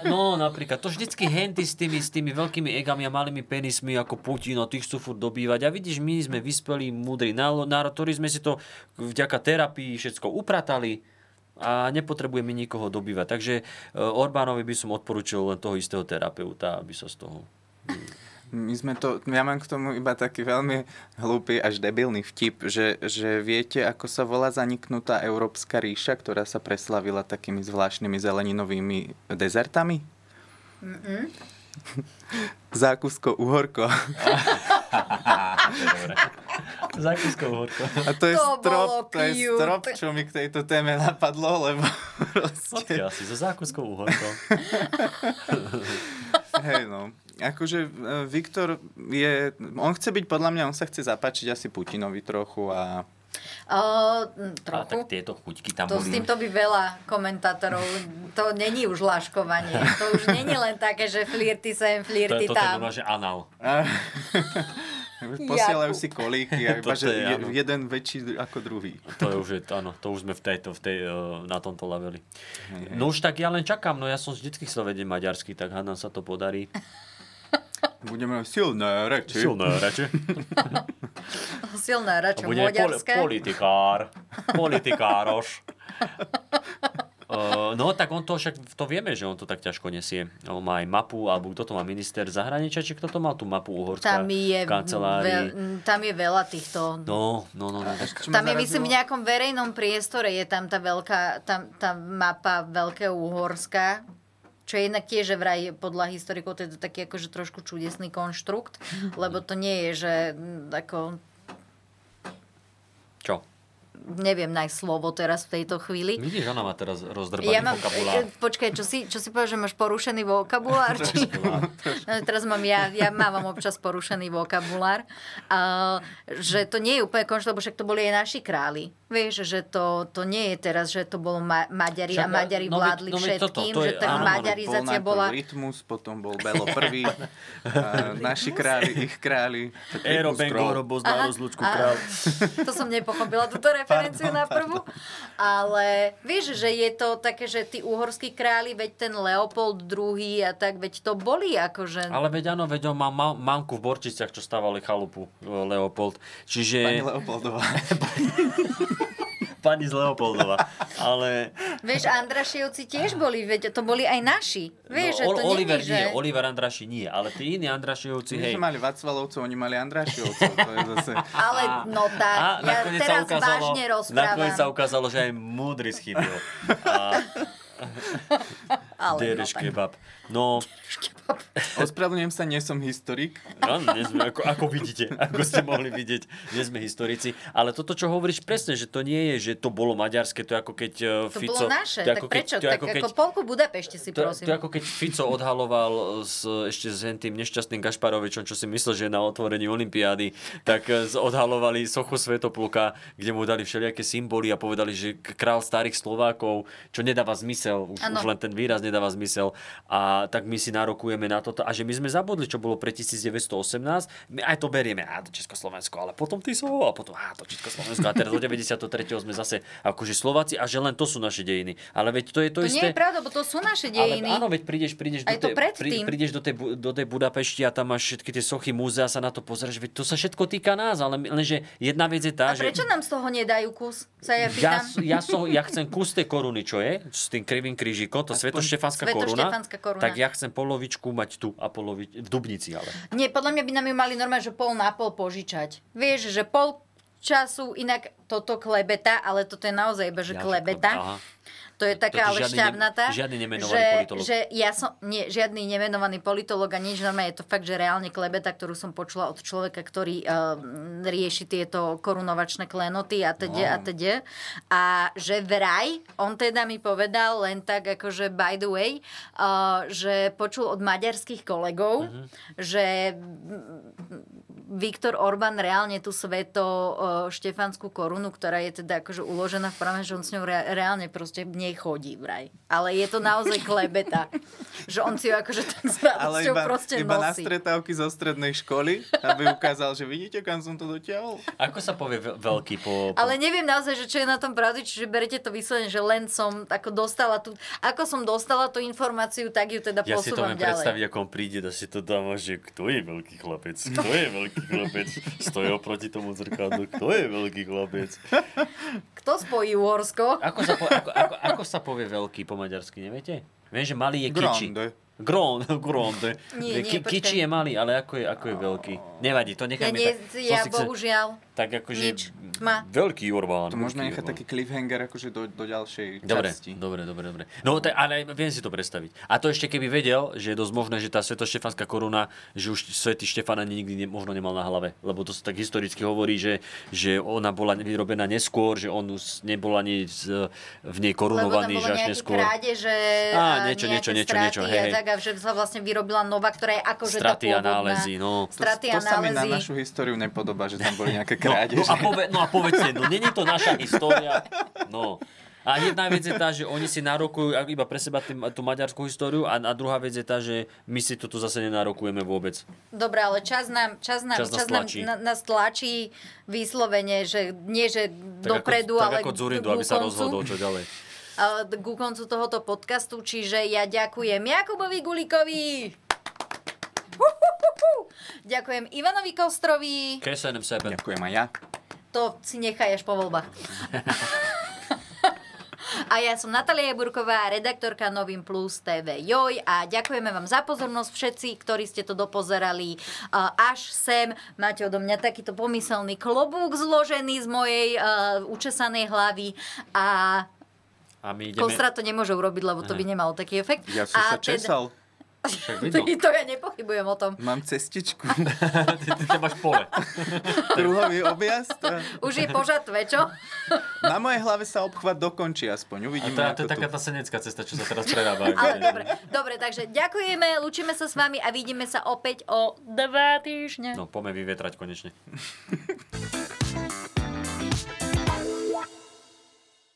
no napríklad, to vždycky henty s tými, s tými veľkými egami a malými penismi ako Putin, a tých chcú furt dobývať. A vidíš, my sme vyspelí, múdri národ, ktorý sme si to vďaka terapii všetko upratali a nepotrebujeme nikoho dobývať. Takže e, Orbánovi by som odporúčil len toho istého terapeuta, aby sa z toho... My sme to, ja mám k tomu iba taký veľmi hlúpy až debilný vtip, že, že viete, ako sa volá zaniknutá Európska ríša, ktorá sa preslavila takými zvláštnymi zeleninovými dezertami? Mm-mm. Zákusko uhorko. Zákusko uhorko. A to je To strop, to je strop, čo mi k tejto téme napadlo, lebo proste... Odkiaľ si? So zákuskou uhorkou. Hej, no. Akože e, Viktor je, on chce byť, podľa mňa, on sa chce zapáčiť asi Putinovi trochu a Uh, A trochu. tak tieto chuťky tam To s boli. týmto by veľa komentátorov, to není už laškovanie. To už není len také, že flirty sem, To je, flirty toto je tam. normálne, že anal. posielajú si kolíky a iba, že je, je, áno. jeden väčší ako druhý. To je už, je, áno, to už sme v tejto, v tej, eh, na tomto leveli. No už tak ja len čakám, no ja som vždycky chcel vedieť maďarsky, tak hádam sa to podarí. Budeme silné reči. Silné reči. Silné račo bude moďarské. politikár, politikároš. Uh, no tak on to však, to vieme, že on to tak ťažko nesie. On má aj mapu, alebo kto to má, minister zahraničia, či kto to mal tú mapu Uhorská Tam je, v kancelárii. veľ, tam je veľa týchto... No, no, no. no tak... Tam je, myslím, v nejakom verejnom priestore je tam tá veľká, tam, tá mapa Veľkého Uhorska, čo je inak tiež vraj podľa historikov to je to taký akože trošku čudesný konštrukt, lebo to nie je, že mm, ako Čo? neviem nájsť slovo teraz v tejto chvíli. Vidíš, ona má teraz rozdrbaný Ja mám, vokabulár. e, počkaj, čo si, čo si povedal, že máš porušený vokabulár? Či... No, teraz mám ja, ja mávam občas porušený vokabulár. A, že to nie je úplne konštrukt, lebo však to boli aj naši králi. Vieš, že to, to nie je teraz, že to bolo ma- Maďari a Však, Maďari no veď- vládli no toto, všetkým, to je- že tá áno, maďarizácia bol bola... Rytmus, potom bol Belo prvý, a naši králi, ich králi. Ero Rytmus Bengo král. Robo Aha, z Lučku aha. král. To som nepochopila, túto referenciu na prvú. Ale vieš, že je to také, že tí uhorskí králi, veď ten Leopold II a tak, veď to boli akože... Ale veď áno, veď on má ma- mamku v Borčiciach, čo stávali chalupu e, Leopold. Čiže... Pani Leopoldová. Pani z Leopoldova. Ale... Vieš, Andrašievci tiež boli, veď to boli aj naši. Vieš, že No, to Ol- Oliver není, nie, že... Oliver Andraši nie, ale tí iní Andrašievci, My hej. mali Vacvalovcov, oni mali Andrašiovcov. To je zase... Ale no tak, A ja nakoniec sa teraz ukázalo, vážne nakoniec sa rozprávam. ukázalo, že aj múdry schybil. A... Ale no Dereš tak. No, Ospravedlňujem sa, nie som historik. áno, nie sme, ako, ako vidíte, ako ste mohli vidieť, nie sme historici. Ale toto, čo hovoríš presne, že to nie je, že to bolo maďarské, to je ako keď To Fico... bolo naše, to je tak ako prečo? to Tak ako ako polku Budapešti si To, prosím. to je ako keď Fico odhaloval s, ešte s tým nešťastným Gašparovičom, čo si myslel, že je na otvorení Olympiády, tak z- odhalovali sochu Svetopluka, kde mu dali všelijaké symboly a povedali, že král starých Slovákov, čo nedáva zmysel, už, už len ten výraz nedáva zmysel. A tak my si nárokujeme na toto. A že my sme zabudli, čo bolo pre 1918, my aj to berieme, a to Československo, ale potom Tisovo a potom a to Československo. A teraz do 93. sme zase akože Slováci a že len to sú naše dejiny. Ale veď to je to, To isté. nie je pravda, bo to sú naše Ale dejiny. áno, veď prídeš, prídeš, Aj do tej, prídeš do tej, do tej Budapešti a tam máš všetky tie sochy múzea, sa na to pozrieš, veď to sa všetko týka nás, ale lenže jedna vec je tá, A prečo že... nám z toho nedajú kus? Sa ja Ja, pýtam. ja, som, ja chcem kus tej koruny, čo je, s tým krivým krížikom, to Svetoštefánska koruna, koruna. tak ja chcem polovičku mať tu a polovič, v Dubnici ale. Nie, podľa mňa by nám ju mali normálne, že pol na pol požičať. Vieš, že pol času, inak toto klebeta, ale toto je naozaj iba, že Ja, že klebeta. aha. To je taká ale žiadny ne- šťavnatá. žiadny nemenovaný že, politolog. Že ja som, nie, žiadny nemenovaný politolog a nič, normálne je to fakt, že reálne klebeta, ktorú som počula od človeka, ktorý uh, rieši tieto korunovačné klenoty a teda No. a teda. A že vraj, on teda mi povedal len tak akože by the way, uh, že počul od maďarských kolegov, Mhm. že Viktor Orbán reálne tú sveto štefanskú korunu, ktorá je teda akože uložená v prame, že on s ňou re- reálne proste v nej chodí vraj. Ale je to naozaj klebeta. že on si ju akože tak s Ale iba, proste iba na nosí. stretávky zo strednej školy, aby ukázal, že vidíte, kam som to dotiahol. Ako sa povie ve- veľký po... po... Ale neviem naozaj, že čo je na tom pravdy, čiže berete to vyslovene, že len som ako dostala tú, ako som dostala tú informáciu, tak ju teda Ja si to posúvam viem ďalej. predstaviť, ako on príde a si to dáva, že kto je veľký chlapec, kto je veľký chlapec, stojí oproti tomu zrkadlu, kto je veľký chlapec. Kto spojí Uhorsko? Ako sa, po, ako, ako, ako sa povie veľký po maďarsky, neviete? Viem, že malý je kiči. Grande. Gron, gronde. Nie, nie, Ki, kiči je malý, ale ako je, ako je veľký? Nevadí, to Ja, nechajme nie, tak. ja Som bohužiaľ Tak akože... nič. Tma. Veľký Orbán. To môžeme veľký nechať taký cliffhanger akože do, do ďalšej Dobre, časti. dobre, dobre, dobre. No, tak, ale viem si to predstaviť. A to ešte keby vedel, že je dosť možné, že tá svetoštefanská koruna, že už svetý Štefan ani nikdy ne, možno nemal na hlave. Lebo to sa tak historicky hovorí, že, že ona bola vyrobená neskôr, že on už nebol ani z, v nej korunovaný, že až neskôr. krádeže Á, niečo, niečo, niečo, niečo, a hej, hej. Tak, a že sa vlastne vyrobila nová, ktorá je akože Straty tá a pôvodná. nálezy, no. Straty to a sa mi na našu históriu nepodobá, že tam boli nejaké No, krádeže. no, a pove, no a povedzte, no není to naša história. No. A jedna vec je tá, že oni si nárokujú iba pre seba tým, tú maďarskú históriu a, a druhá vec je tá, že my si to tu zase nenárokujeme vôbec. Dobre, ale čas nám, čas nám, Čas nás čas nám tlačí. na, nás tlačí vyslovene, že nie, že dopredu, ako, ale tak ako Zurindu, ku aby sa rozhodol, čo ďalej. Ku koncu tohoto podcastu, čiže ja ďakujem Jakubovi Gulikovi. Ďakujem Ivanovi Kostrovi. Kesenem sebe. Ďakujem aj ja. To si nechaj až po voľbách. A ja som Natalia Burková, redaktorka Novým Plus TV Joj a ďakujeme vám za pozornosť všetci, ktorí ste to dopozerali až sem. Máte odo mňa takýto pomyselný klobúk zložený z mojej uh, učesanej hlavy a A my ideme... Kostra to nemôže urobiť, lebo to by nemalo taký efekt. Ja som a sa česal. Však vidno. to ja nepochybujem o tom. Mám cestičku. ty, ty máš pole. Kruhový objazd. a Už je požatve, čo? Na mojej hlave sa obchvat dokončí aspoň. A Uvidíme, to, to ako je taká tu. tá senecká cesta, čo sa teraz prerába. Ale dobre, dobre, takže ďakujeme, lúčime sa s vami a vidíme sa opäť o dva týždne. No, poďme vyvetrať konečne.